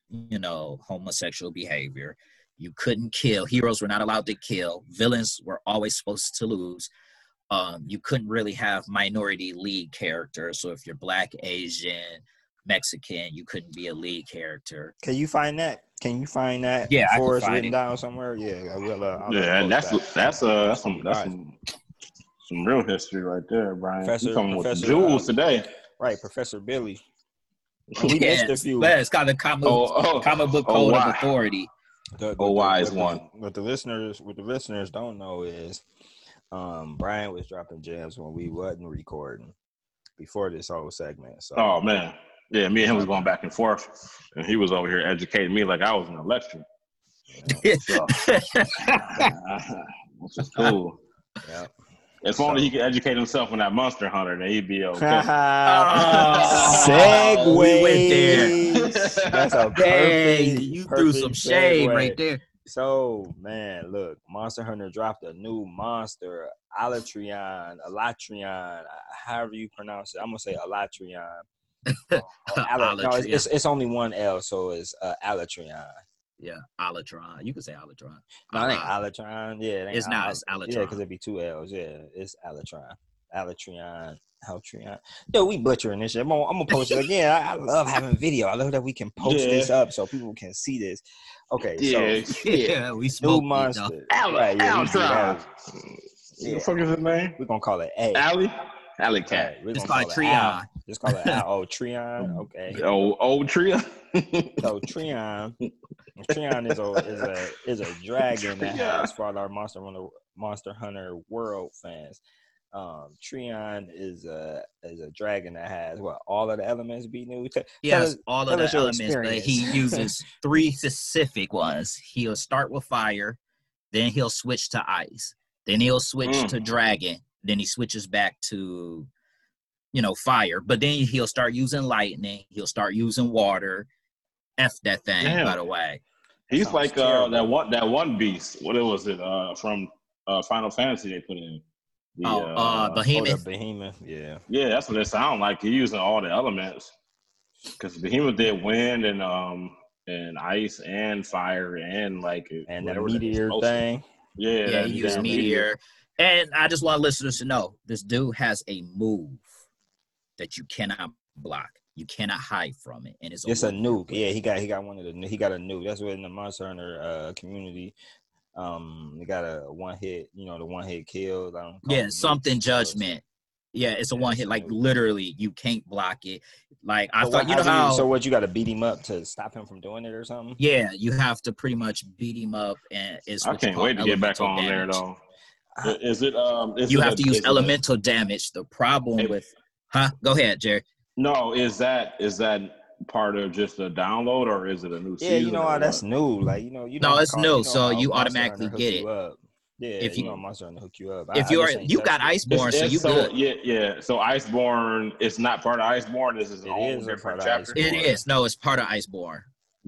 you know, homosexual behavior. You couldn't kill. Heroes were not allowed to kill. Villains were always supposed to lose. Um, you couldn't really have minority lead characters. So if you're black, Asian, Mexican, you couldn't be a lead character. Can you find that? Can you find that? Yeah, I can for us find written it. down somewhere. Yeah, I will. Uh, Yeah, post that's that. that's uh that's some that's Right. some some real history right there, Brian. Professor- you coming with the jewels uh, today. right, Professor Billy. We missed a few. Yeah, it's called the comic, Oh, oh, comic book oh, code of authority. The, Oh, wise what the- one. What the listeners, what the listeners don't know is, um, Brian was dropping gems when we wasn't recording before this whole segment. So Oh man, yeah, me and him was going back and forth, and he was over here educating me like I was in a lecture. So, which is cool. yeah. If only he could educate himself on that Monster Hunter, then he'd be okay. Oh, Segue. we went there. That's a Dang, perfect. you threw some shade segue. right there. So man, look, Monster Hunter dropped a new monster, Alatreon, Alatreon, uh, however you pronounce it. I'm gonna say Alatreon. Or Ala- no, it's, it's, it's only one L, so it's uh, Alatreon. Yeah, Alatron. You could say Alatron. No, it ain't Uh, Alatron. Yeah, it ain't It's not, Al- it's Yeah, Alatron. because it'd be two L's. Yeah, it's Alatron. Alatreon, Haltrion. Yo, we butchering this shit. I'm gonna, I'm gonna post it again. I, I love having video. I love that we can post Yeah. this up so people can see this. Okay, Yeah, so Yeah, we new smoked it, monster. though. Al- Right, yeah, we do Altron. that. What Yeah. the fuck is his name? We're gonna call it A. Alley? Alley Cat. Right, we're It's called call it Al. Just call it Al. Oh, Treon. Okay. Old, old trio. So Treon, Treon is a is a is a dragon that has for all our Monster Hunter Monster Hunter World fans. Um, Treon is a is a dragon that has what all of the elements be new. Te- He has us- all tell of the your elements, but he uses three specific ones. He'll start with fire, then he'll switch to ice, then he'll switch Mm. to dragon, then he switches back to, you know, fire. But then he'll start using lightning. He'll start using water. F that thing, Damn. by the way. He's Sounds like uh, that one that one beast. What was it? Uh, from uh, Final Fantasy they put in. The, Oh, uh, Oh, the Behemoth. behemoth. Yeah. Yeah, that's what it sounds like. He's using all the elements. Because Behemoth did wind and um and ice and fire and like And the that meteor thing. Yeah, Yeah, he used damn meteor. And I just want listeners to know this dude has a move that you cannot block. You cannot hide from it. And it's It's a one- nuke. Yeah, he got he got one of the he got a nuke. That's what in the Monster Hunter uh, community. Um, they got a one hit. You know, the one hit kills. I don't Yeah, something nukes, so judgment. Yeah, it's a Yeah, one hit. Like nuke. literally, you can't block it. Like I So thought, what- you know do how? So what you got to beat him up to stop him from doing it or something? yeah, you have to pretty much beat him up, and it's I can't wait to get back elemental on there damage. though. Is it um? Is You it have a- to use is it a- elemental damage. The problem Hey. with, huh? Go ahead, Jerry. No, is that is that part of just a download or is it a new Yeah, season? you know or how that's new. Like you know, you No, know how it's Call- new, you know so you automatically get it. up. Yeah, If you you- know Monster Hunter hook you up. If I, you I are, just you got it. Iceborne, It's- so it's you good. Yeah, yeah. So Iceborne, it's not part of Iceborne. This is its It a different part of chapter. It Iceborne. is. No, it's part of Iceborne.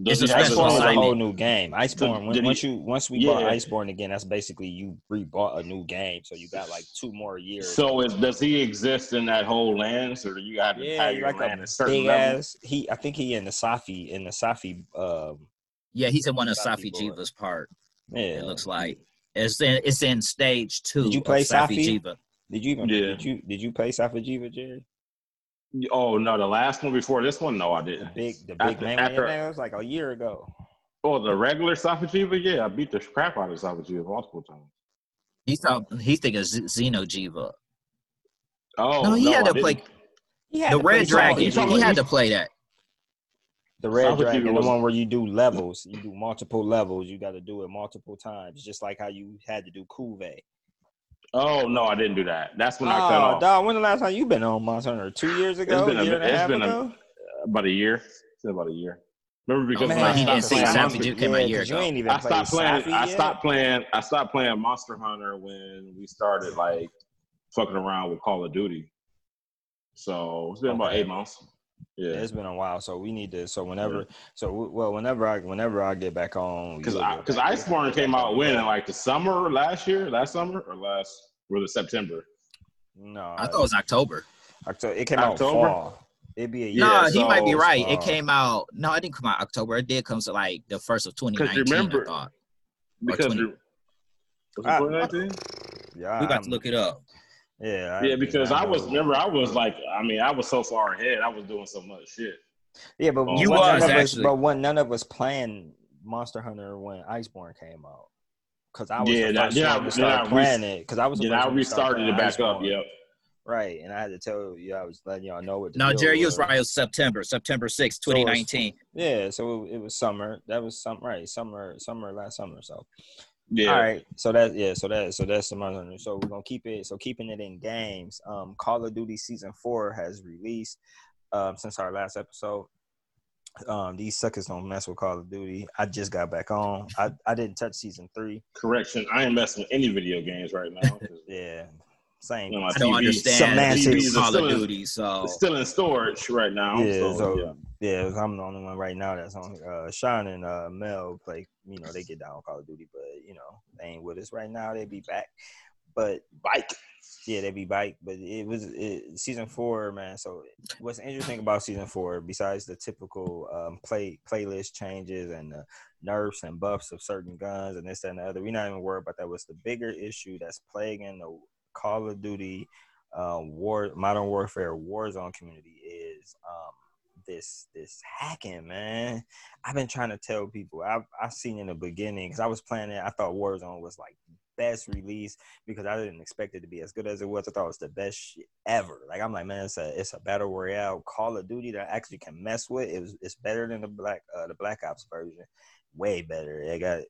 Does It's a special Iceborne is a whole new game. Iceborne. when, did he- once you once we bought Yeah. Iceborne again, that's basically you rebought a new game. So you got like two more years. So is, does he exist in that whole lens, or do you got to yeah, have you your like land a at certain big level? ass. He, I think he in the Safi in the Safi. Um, Yeah, he's in one of Safi Safi. Jiva's part. yeah, It looks like it's in it's in stage two. Did you of play Safi Safi? Jiva. Did you even? Yeah. Did you did you play Safi'jiiva, Jerry? Oh no, the last one before this one, no, I didn't. The big, the big After- man. after- man, it was like a year ago. Oh, the regular Safi'jiiva, yeah, I beat the crap out of Safi'jiiva multiple times. He's talking, he's thinking Z- Xeno Jiva. Oh no, he had I to play didn't. He had the to play Red Dragon. you Safi'jiiva. He had to play that. The Red Safi'jiiva Dragon, the was- one where you do levels, you do multiple levels. You got to do it multiple times, just like how you had to do Kulve. Oh no, I didn't do that. That's when I cut Oh, off. dog, when the last time you been on Monster Hunter? Two years ago, been a year and a it's half been a- ago. Uh, about a year. It's been about a year. Remember because oh, Man, I stopped playing Safi Monster, Jiva came out a year ago. ain't even I stopped playing. I stopped playing. I stopped playing Monster Hunter when we started like fucking around with Call of Duty. So it's been about eight months. Yeah, Yeah, it's been a while, so we need to. So whenever, so well, whenever I, whenever I get back on, because you'll because back- Iceborne came out when in like the summer last year, last summer or last or the September. No, I thought it was October. October. It came October? out fall. It'd be a year. no, Yeah, he might be so, right. It uh, came out. No, it didn't come out October. It did come to like the first of 2019. remember- I thought. Because 20. you- was it Ah, 2019? Yeah, We got I'm- to look it up. Yeah, I- Yeah, because I was remember I was like I mean I was so far ahead. I was doing so much shit. Yeah, but um, You when was, none us, actually. but when none of us playing Monster Hunter when Iceborne came out, because I was Yeah, the that- first then I- one to start res- playing it. Because I was the Then first I one to start restarted it playing back up. Iceborne. Yep. right, and I had to tell you, I was letting y'all know what. No, Jerry, you was was. right. It was September, September 6th, So 2019. Yeah, so it, it was summer. That was some right, summer, summer last summer. So Yeah. all right, so that yeah, so that so that's the Monster Hunter. So we're gonna keep it. So keeping it in games. Um, Call of Duty season four has released um since our last episode. Um, these suckers don't mess with Call of Duty. I just got back on. I, I didn't touch season three. Correction. I ain't messing with any video games right now. Yeah, same. you know, I don't TV understand semantics. Call still of in- Duty. So It's still in storage right now. Yeah, so, so yeah. yeah, I'm the only one right now that's on. Uh, Sean and uh, Mel play. You know, they get down on Call of Duty, but you know, they ain't with us right now. They be back, but bike. yeah, they be bike. But it was it, season four, man. So what's interesting about season four, besides the typical um, play playlist changes and the nerfs and buffs of certain guns and this that, and the other, we're not even worried about that. What's the bigger issue that's plaguing the Call of Duty uh, war modern warfare warzone community is um, this this hacking man. I've been trying to tell people i've, I've seen in the beginning because i was playing it i thought warzone was like best release because i didn't expect it to be as good as it was. I thought it was the best shit ever. Like i'm like man it's a it's a battle royale. Call of duty that I actually can mess with it was it's better than the black uh, the black ops version. Way better. I got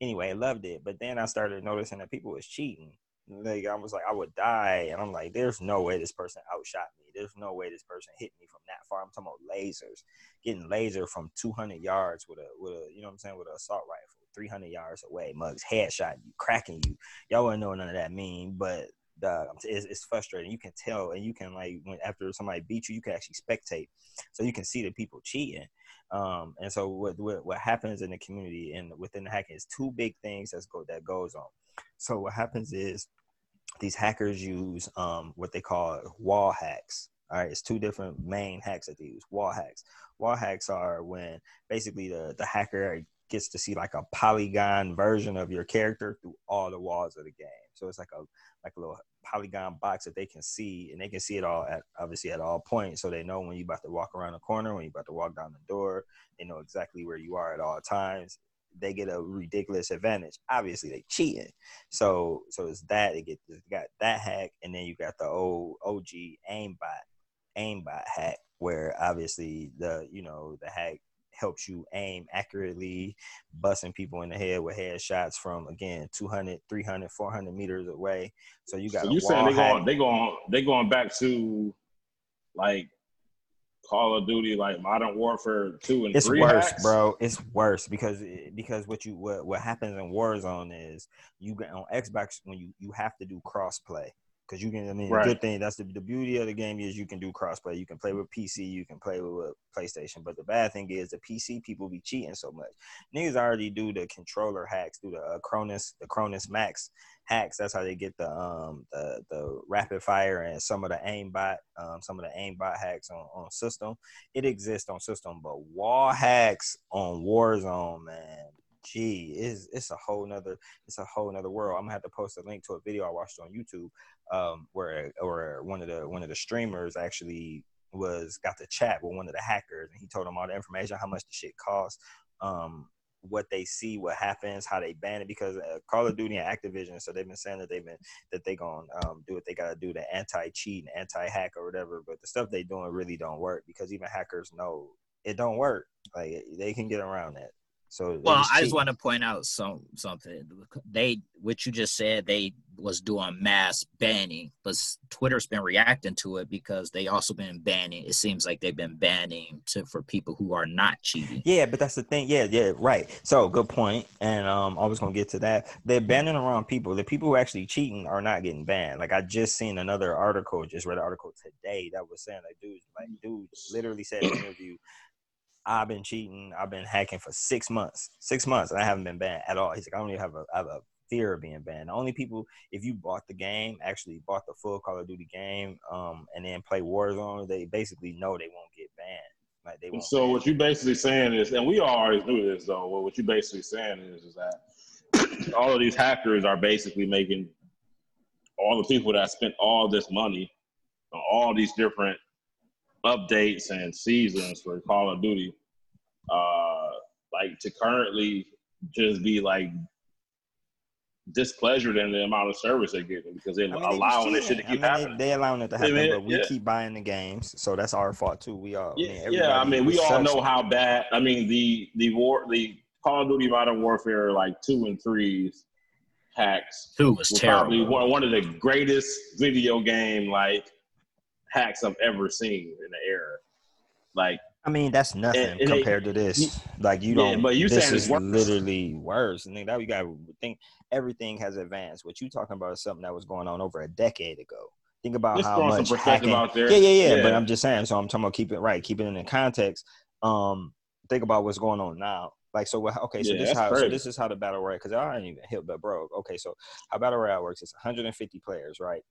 anyway i loved it. But then i started noticing that people was cheating. Like I was like, I would die, and I'm like, there's no way this person outshot. There's no way this person hit me from that far. I'm talking about lasers, getting laser from 200 yards with a with a you know what I'm saying with an assault rifle, 300 yards away, mugs headshot you, cracking you. Y'all wouldn't know none of that mean, but the, it's, it's frustrating. You can tell, and you can like when after somebody beat you, you can actually spectate, so you can see the people cheating. Um, and so what, what what happens in the community and within the hacking is two big things that's go that goes on. So what happens is these hackers use um, what they call wall hacks. All right, it's two different main hacks that they use. Wall hacks. Wall hacks are when basically the the hacker gets to see like a polygon version of your character through all the walls of the game. So it's like a like a little polygon box that they can see, and they can see it all at obviously at all points. So they know when you're about to walk around the corner, when you're about to walk down the door. They know exactly where you are at all times they get a ridiculous advantage. Obviously, they cheating. So so it's that they get you got that hack, and then you got the old OG aimbot aimbot hack, where obviously the you know the hack helps you aim accurately, busting people in the head with headshots from again 200, 300, 400 meters away. So you got. So you saying they going they going they going back to like Call of Duty, like Modern Warfare two and it's three. worse, hacks? bro. It's worse because because what you what what happens in Warzone is you get on Xbox when you you have to do crossplay because you can. I mean, Right. the good thing that's the the beauty of the game is you can do crossplay. You can play with PC, you can play with, with PlayStation. But the bad thing is the PC people be cheating so much. Niggas already do the controller hacks, do the uh, Cronus the Cronus Max hacks. That's how they get the um the the rapid fire and some of the aimbot um some of the aimbot hacks on on system. It exists on system, but wall hacks on Warzone, man. Gee, it's it's a whole nother it's a whole nother world. I'm gonna have to post a link to a video I watched on YouTube, um, where or one of the one of the streamers actually was got to chat with one of the hackers, and he told him all the information, how much the shit costs, um, what they see, what happens, how they ban it. Because uh, Call of Duty and Activision, so they've been saying that they've been that they gonna um, do what they gotta do, the anti-cheat and anti-hack or whatever. But the stuff they doing really don't work because even hackers know it don't work. Like they can get around that. So Well, I just want to point out some something. They what you just said they was doing mass banning, but Twitter's been reacting to it because they also been banning. It seems like they've been banning to for people who are not cheating. Yeah, but that's the thing. Yeah, yeah, right. So good point. And um, I was gonna get to that. They're banning around people. The people who are actually cheating are not getting banned. Like I just seen another article, just read an article today that was saying like, dude, like dude, literally said in an interview, I've been cheating, I've been hacking for six months, six months, and I haven't been banned at all. He's like, I don't even have a, have a fear of being banned. The only people, if you bought the game, actually bought the full Call of Duty game, um, and then play Warzone, they basically know they won't get banned. Like they won't. So what you're basically saying is, and we already knew this though. Well, what you're basically saying is, is that all of these hackers are basically making all the people that spent all this money on all these different updates and seasons for Call of Duty, uh, like to currently just be like displeasured in the amount of service they're getting because they're I mean, they just allowing this shit to keep I mean, happening. They, they allowing it to I happen, mean, but we yeah. keep buying the games, so that's our fault too. We all, Yeah, I mean, yeah. I mean, we all sucks- know how bad. I mean, the the war, the Call of Duty Modern Warfare, like two and threes hacks Two was were probably terrible. one, one of the greatest video game like hacks I've ever seen in the era. Like, I mean, that's nothing And- and they- compared to this. like you Yeah, don't. but you this is worse. literally worse. And that we got to think everything has advanced. What you talking about is something that was going on over a decade ago. Think about how much hacking. out there. Yeah, yeah, yeah, But I'm just saying. So I'm talking about keep it right, keep it in the context. Um, think about what's going on now. Like so? Okay, so Yeah, this how. So this is how the battle royale. Because I ain't even hit but bro. Okay, so how battle royale works? It's 150 players, right?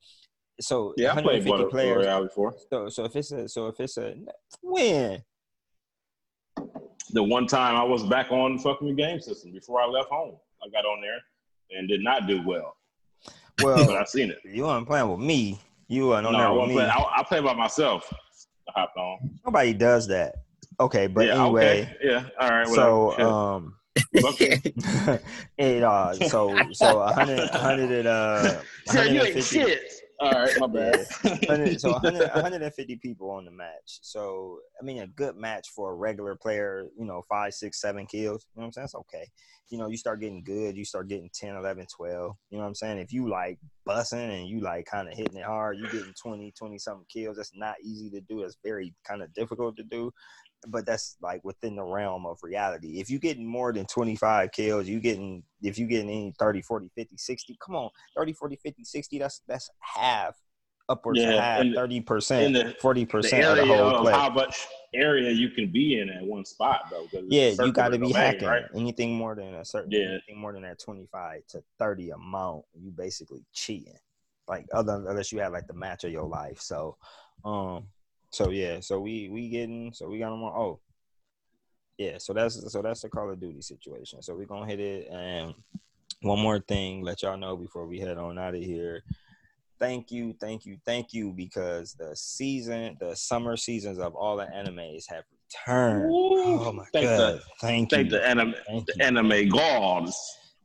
So yeah, I played 150 Battle players. Royale before. So so if it's a so if it's a when The one time I was back on the fucking game system before I left home, I got on there and did not do well, but well I seen it. you weren't playing with me. You uh, no, no, I, never won't me. play, I, I play by myself. I hopped on. Nobody does that. Okay, but yeah, anyway. okay. Yeah. All right. So Whatever. um, okay. it uh, so so a hundred, a hundred and uh, Yeah, you ain't 150 shit. All right, my bad. 100, so 100, 150 people on the match. So I mean, a good match for a regular player, you know, five, six, seven kills. You know what I'm saying? That's okay. You know, you start getting good, you start getting 10, 11, 12. You know what I'm saying? If you like bussing and you like kind of hitting it hard, you getting 20, 20 something kills. That's not easy to do. It's very kind of difficult to do. But that's like within the realm of reality. If you're getting more than 25 kills, you getting if you're getting any 30, 40, 50, 60, come on, 30, 40, 50, 60, that's that's half upwards Yeah, of half, in 30%, the- 40% the of the area whole of play. how much area you can be in at one spot though? Yeah, you got to be domain, hacking. right? Anything more than a certain, Yeah. anything more than that 25 to 30 amount, you basically cheating. Like other unless you have like the match of your life. So, um, so yeah, so we we getting so we got them on. Oh, yeah. So that's so that's the Call of Duty situation. So we're gonna hit it. And one more thing, let y'all know before we head on out of here. Thank you, thank you, thank you, because the season, the summer seasons of all the animes have returned. Woo. Oh my Thank god! the- thank Thank you. the anime, Thank the you. anime gods.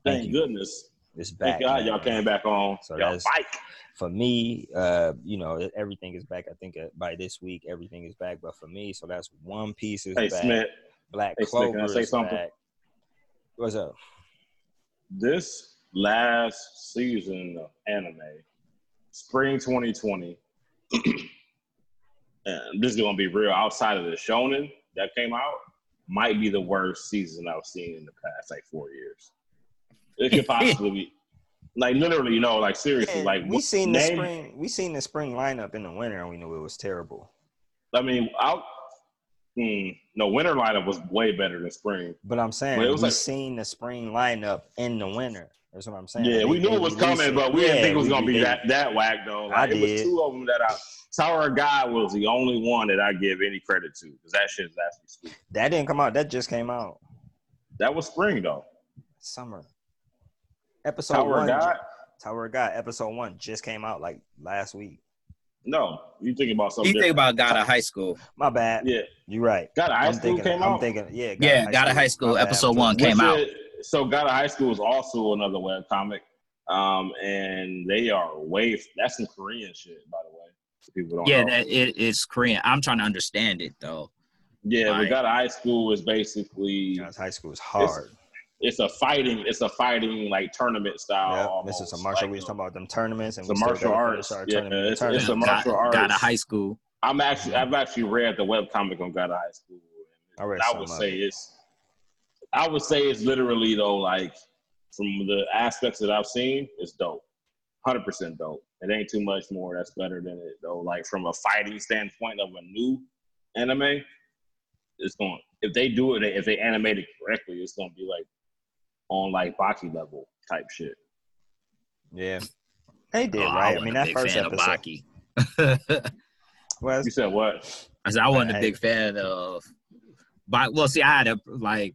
Thank Thank goodness. It's back. Thank God y'all came back on. So y'all that's- fight. For me, uh, you know, everything is back. I think uh, by this week, everything is back. But for me, so that's One Piece is Hey back. Smith, Black Hey, Smith, Clover say is something? back. What's up? this last season of anime, spring 2020, and this is gonna be real. Outside of the Shonen that came out, might be the worst season I've seen in the past like four years. It could possibly be, like literally, you know, like seriously, Man, like we seen the spring. We seen the spring lineup in the winter, and we knew it was terrible. I mean, out. Hmm, no, winter lineup was way better than spring. But I'm saying But it was we like- seen the spring lineup in the winter. That's what I'm saying. Yeah, They- we knew it was coming, it. but we didn't think it was gonna be they- that that whack though. I Like, it was two of them that I Tower of God was the only one that I give any credit to because that shit is actually sweet. That didn't come out. That just came out That was spring though. summer. Episode Tower one. of God. Tower of God. Episode one just came out like last week. No, you thinking about something. You think different. about God of High School? My bad. yeah, You're right. God of High I'm School thinking. came I'm out. thinking. Yeah. Yeah, God of High School, My bad. episode one Which came out. is- so God of High School is also another web comic, um, and they are way. That's some Korean shit, by the way. People don't Yeah, know. that it's Korean. I'm trying to understand it though. yeah, but Right. God of High School is basically Guys, high school is hard. It's a fighting, it's a fighting like tournament style. Yeah, almost, this is a martial. like, we was talking about them tournaments, and It's a martial gotta arts. our Yeah, tournament- it's- tournament. it's a martial God arts. of High School. I'm actually I've actually read the webcomic on God of High School. I read I would of say it. it's I would say it's literally though like from the aspects that I've seen, it's dope. Hundred percent dope. It ain't too much more that's better than it though. Like from a fighting standpoint of a new anime, it's going if they do it if they animate it correctly, it's gonna be like on like Baki level type shit. Yeah, they did Oh, right. I, wasn't mean, that big first fan of episode Baki. was You said what? I said I wasn't a big fan of. But well, see, I had a like.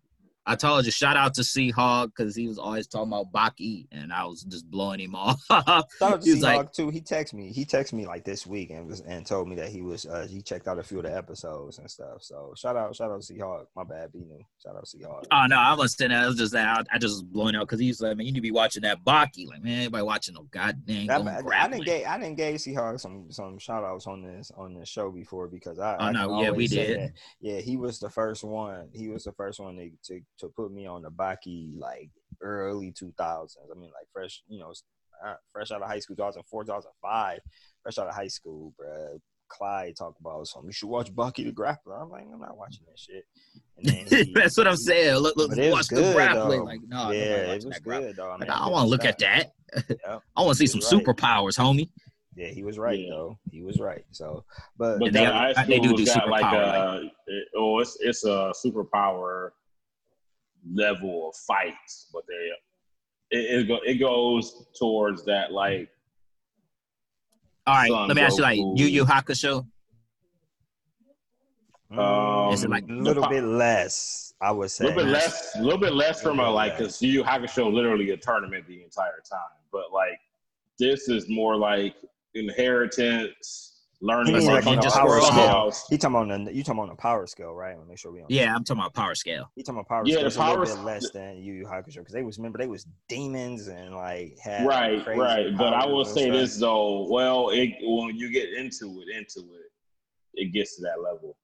I told you, shout out to Seahawk because he was always talking about Baki, and I was just blowing him off. Shout out to Seahawk like- too. He texted me. He texted me like this week and was and told me that he was uh, he checked out a few of the episodes and stuff. So shout out, shout out to Seahawk. My bad, B new. Shout out to Seahawk. Oh no, I wasn't saying that. I was just I, I just was blowing out because he's like, man, you need to be watching that Baki. Like, man, anybody watching no goddamn I, I, I didn't get I didn't gave Seahawk some some shout outs on this on this show before because I Oh, I no, yeah, we did. that. yeah he was the first one he was the first one to to, to put me on the Baki like early 2000s I mean like fresh you know uh, fresh out of high school 2004 2005 fresh out of high school bruh. Clyde talked about something. You should watch Baki the Grappler. I'm like, I'm not watching that shit. And then he- That's what I'm saying. Look, look But it was watch the good, grappling. though. Like, no, yeah, it was that grappling. good though. I, mean, I I want to look at that. Yep. I want to see some right. superpowers, homie. Yeah, he was right Yeah. though. He was right. So, but, But they- they do do got like superpower, a it, oh it's it's a superpower level of fights, but they it it, go, it goes towards that like All right, Son let me ask you, like, Goku. Yu Yu Hakusho. Um, Is it like a little bit less? I would say a little bit less, a little bit less from a Yeah. like because Yu Yu Hakusho literally a tournament the entire time, but like this is more like inheritance, He learning like on the power scale. He talking on the you talking on the power scale, right? I make sure we. Yeah, I'm talking about power scale. He talking about power scale? Yeah, scale. the It's a little power bit less than Yu Yu Hakusho because they was remember they was demons and like had Right, right. But I will say this though. Well, it when you get into it, into it, it gets to that level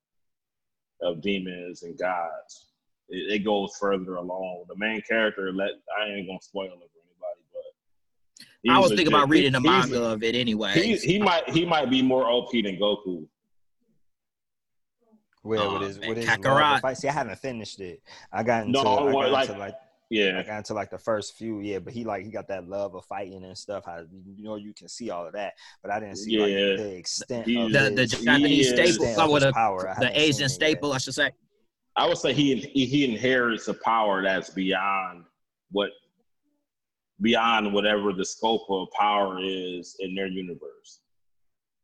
of demons and gods. It, it goes further along. The main character, let I ain't gonna spoil it for anybody, but I he's was thinking about reading the he's- manga of it anyway. He, he might he might be more OP than Goku. Where Oh, with his man, with Kakarot. fight. See, I haven't finished it. I got into No, I well, got like- into like I got into like the first few, yeah. But he like he got that love of fighting and stuff. How you know you can see all of that, but I didn't see like Yeah. the extent He- of the the Japanese is- staple, extent uh, of his power. The Asian it yet. staple, I should say. I would say he he, he inherits a power that's beyond what beyond whatever the scope of power is in their universe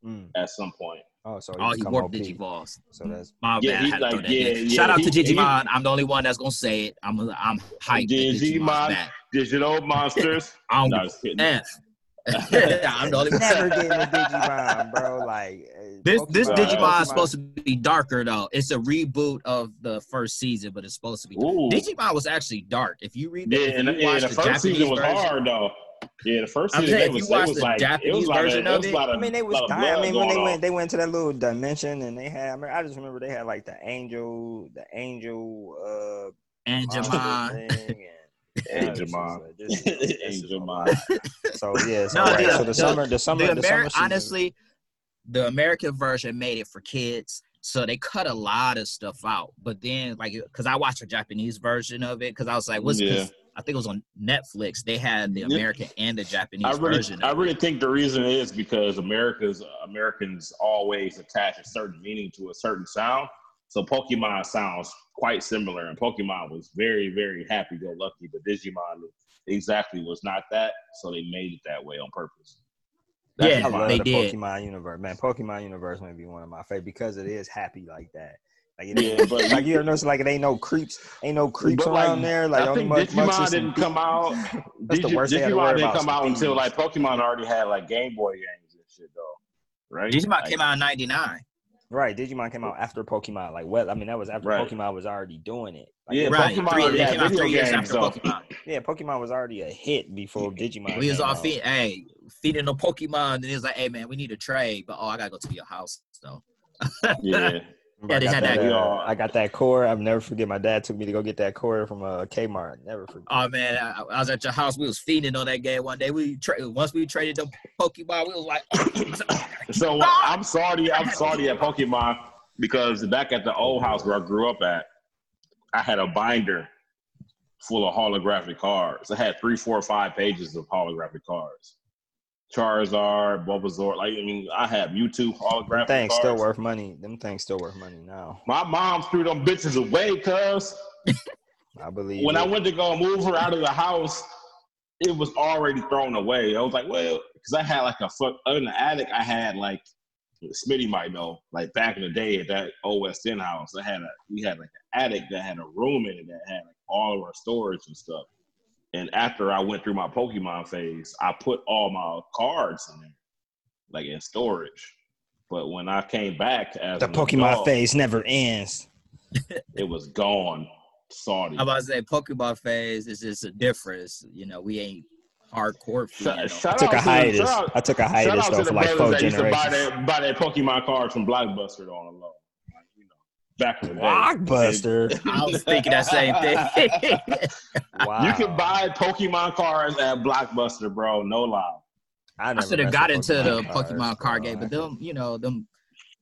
Mm. at some point. Oh, so he Oh, he become warped OP. Digivolves. So that's My Yeah, bad. I he had to throw like- that yeah, yeah, Shout out to he- he- Digimon. I'm the only one that's gonna say it. I'm I'm hyped. Digimon. Digital monsters. I don't no, give just kidding. a F. I'm the only one. never getting a Digimon, bro. Like uh, This this Digimon Pokemon- is supposed to be darker though. It's a reboot of the first season, but it's supposed to be. Ooh. Digimon was actually dark. If you read, the, Yeah, if and, you yeah, the the first Japanese season was version, hard though. Yeah, the first I'm season saying, it if was, you watch it was the like it Japanese was like version a, of it- a of, I mean, they was dying. I mean, when they went, on. they went to that little dimension and they had. I, mean, I just remember they had like the angel, the angel, uh, Angemon. This this this a Angemon. lot. So yeah, so, No, right, the- so the, the- summer, the summer, the the, Ameri- summer season, honestly, the American version made it for kids, so they cut a lot of stuff out. But then, like, because I watched the Japanese version of it, because I was like, what's Yeah. I think it was on Netflix. They had the Yeah. American and the Japanese I really, version. I of really think the reason is because America's Americans always attach a certain meaning to a certain sound. So Pokemon sounds quite similar, and Pokemon was very, very happy-go-lucky, but Digimon exactly was not that. So they made it that way on purpose. Yeah, I love they the did. Pokemon universe, man. Pokemon universe may be one of my favorite because it is happy like that. Like, it Yeah, but- like you ever notice, like it ain't no creeps, ain't no creeps But, like, around there. Like I only think much, much Digimon is some didn't come out. That's the Digi- worst they had to Digimon didn't come out until like Pokemon already had like Game Boy games and shit though, right? Digimon Like, came out in '99. Right, Digimon came out after Pokemon. Like, well, I mean, that was after Right. Pokemon was already doing it. Like, Yeah, Right, Pokemon three, already came out three years games, after though. Pokemon. yeah, Pokemon was already a hit before Digimon. We was came all out. feed, hey, feeding the Pokemon, and it was like, hey man, we need a trade, but oh, I gotta go to your house. So Yeah, Remember, Yeah, I they got had that. that- uh, I got that core. I'll never forget. My dad took me to go get that core from uh, Kmart. Never forget. Oh man, I, I was at your house. We was feeding on that game one day. We tra- once we traded the Pokemon, we was like, So I'm sorry, I'm sorry at Pokemon because back at the old house where I grew up at, I had a binder full of holographic cards. I had three, four, five pages of holographic cards. Charizard, Bulbasaur, like I mean, I have Mewtwo holographic things cards. still worth money. Them things still worth money now. My mom threw them bitches away, cuz I believe. when it. I went to go move her out of the house, it was already thrown away. I was like, well, because I had like a foot in the attic. I had like Smitty might know, like back in the day at that old West End house, I had a we had like an attic that had a room in it that had like all of our storage and stuff. And after I went through my Pokemon phase, I put all my cards in there, like in storage. But when I came back as the Pokemon adult, phase never ends. it was gone. Salty. I'm about to say Pokemon phase is just a difference. You know, we ain't hardcore. feeding Shout, them. shout I took out a to the- hiatus. shout out- I took a Shout hiatus out though to for the like brothers four that used to buy that, buy their Pokemon cards from Blockbuster on the low. Like, you know, back in the day. Blockbuster. I was thinking that same thing. Wow. You can buy Pokemon cards at Blockbuster, bro. No lie. I never should have got with into the Pokemon card bro. game, but them, you know, them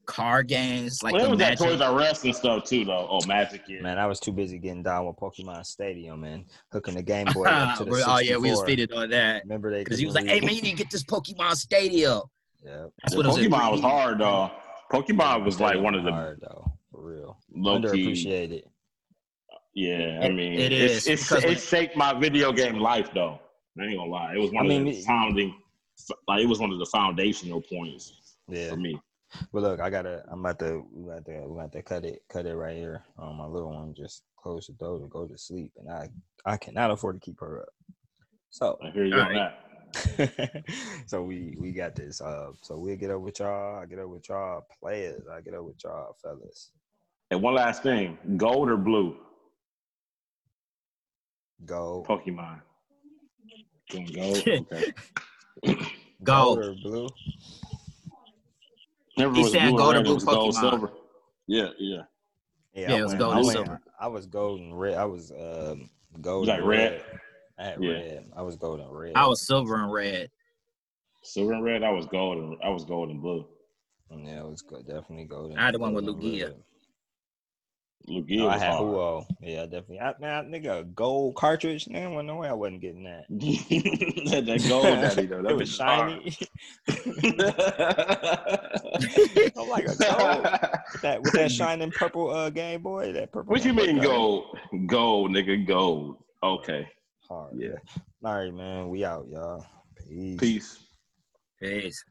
car games like well, it was at Magic. Toys R Us and stuff too, though. Oh, Magic, yeah. Man, I was too busy getting down with Pokemon Stadium and hooking the Game Boy up to the oh yeah, we was 64. feeding on that Remember they? because he was like, "Hey man, you need to get this Pokemon Stadium." Yeah. That's The what it was. Pokemon was hard, though. Pokemon was like one of the hard though, for real. low key. Underappreciated. Yeah, I mean, it it's, is, It's, because when it shaped my video game life, though. I ain't gonna lie. It was one I of mean, the it- founding, like it was one of the foundational points Yeah. for me. But look, I gotta. I'm about to. We got to. We got to cut it. Cut it right here. Um, my little one just closed the door to go to sleep, and I. I cannot afford to keep her up. So I hear you on right. that. so we we got this. Uh, so we'll get up with y'all. I get up with y'all players. I get up with y'all fellas. And one last thing: gold or blue? Go Pokemon. Going gold. Okay. Gold. or blue. Never He was said blue gold or blue was gold, Pokemon. silver. Yeah, yeah. Yeah, it was went- gold I and went- silver. I was golden red. I was um gold. like and red? I had Yeah. red. I was golden red. I was silver and red. Silver and red. I was gold and I was gold and blue. Yeah, it was go- definitely golden. I had the one with golden Lugia. red. Lugia Oh, I had hard. Ho-Oh. Yeah, definitely. I, man, nigga, a gold cartridge. Man, well, no way I wasn't getting that. that, that gold daddy though. That it was bitch hard. shiny. I'm like a gold with that with that shining purple uh Game Boy. That purple. What you mean gold? Gold, nigga, gold. Okay. Hard. Yeah. All right, man. We out, y'all. Peace. Peace. Peace.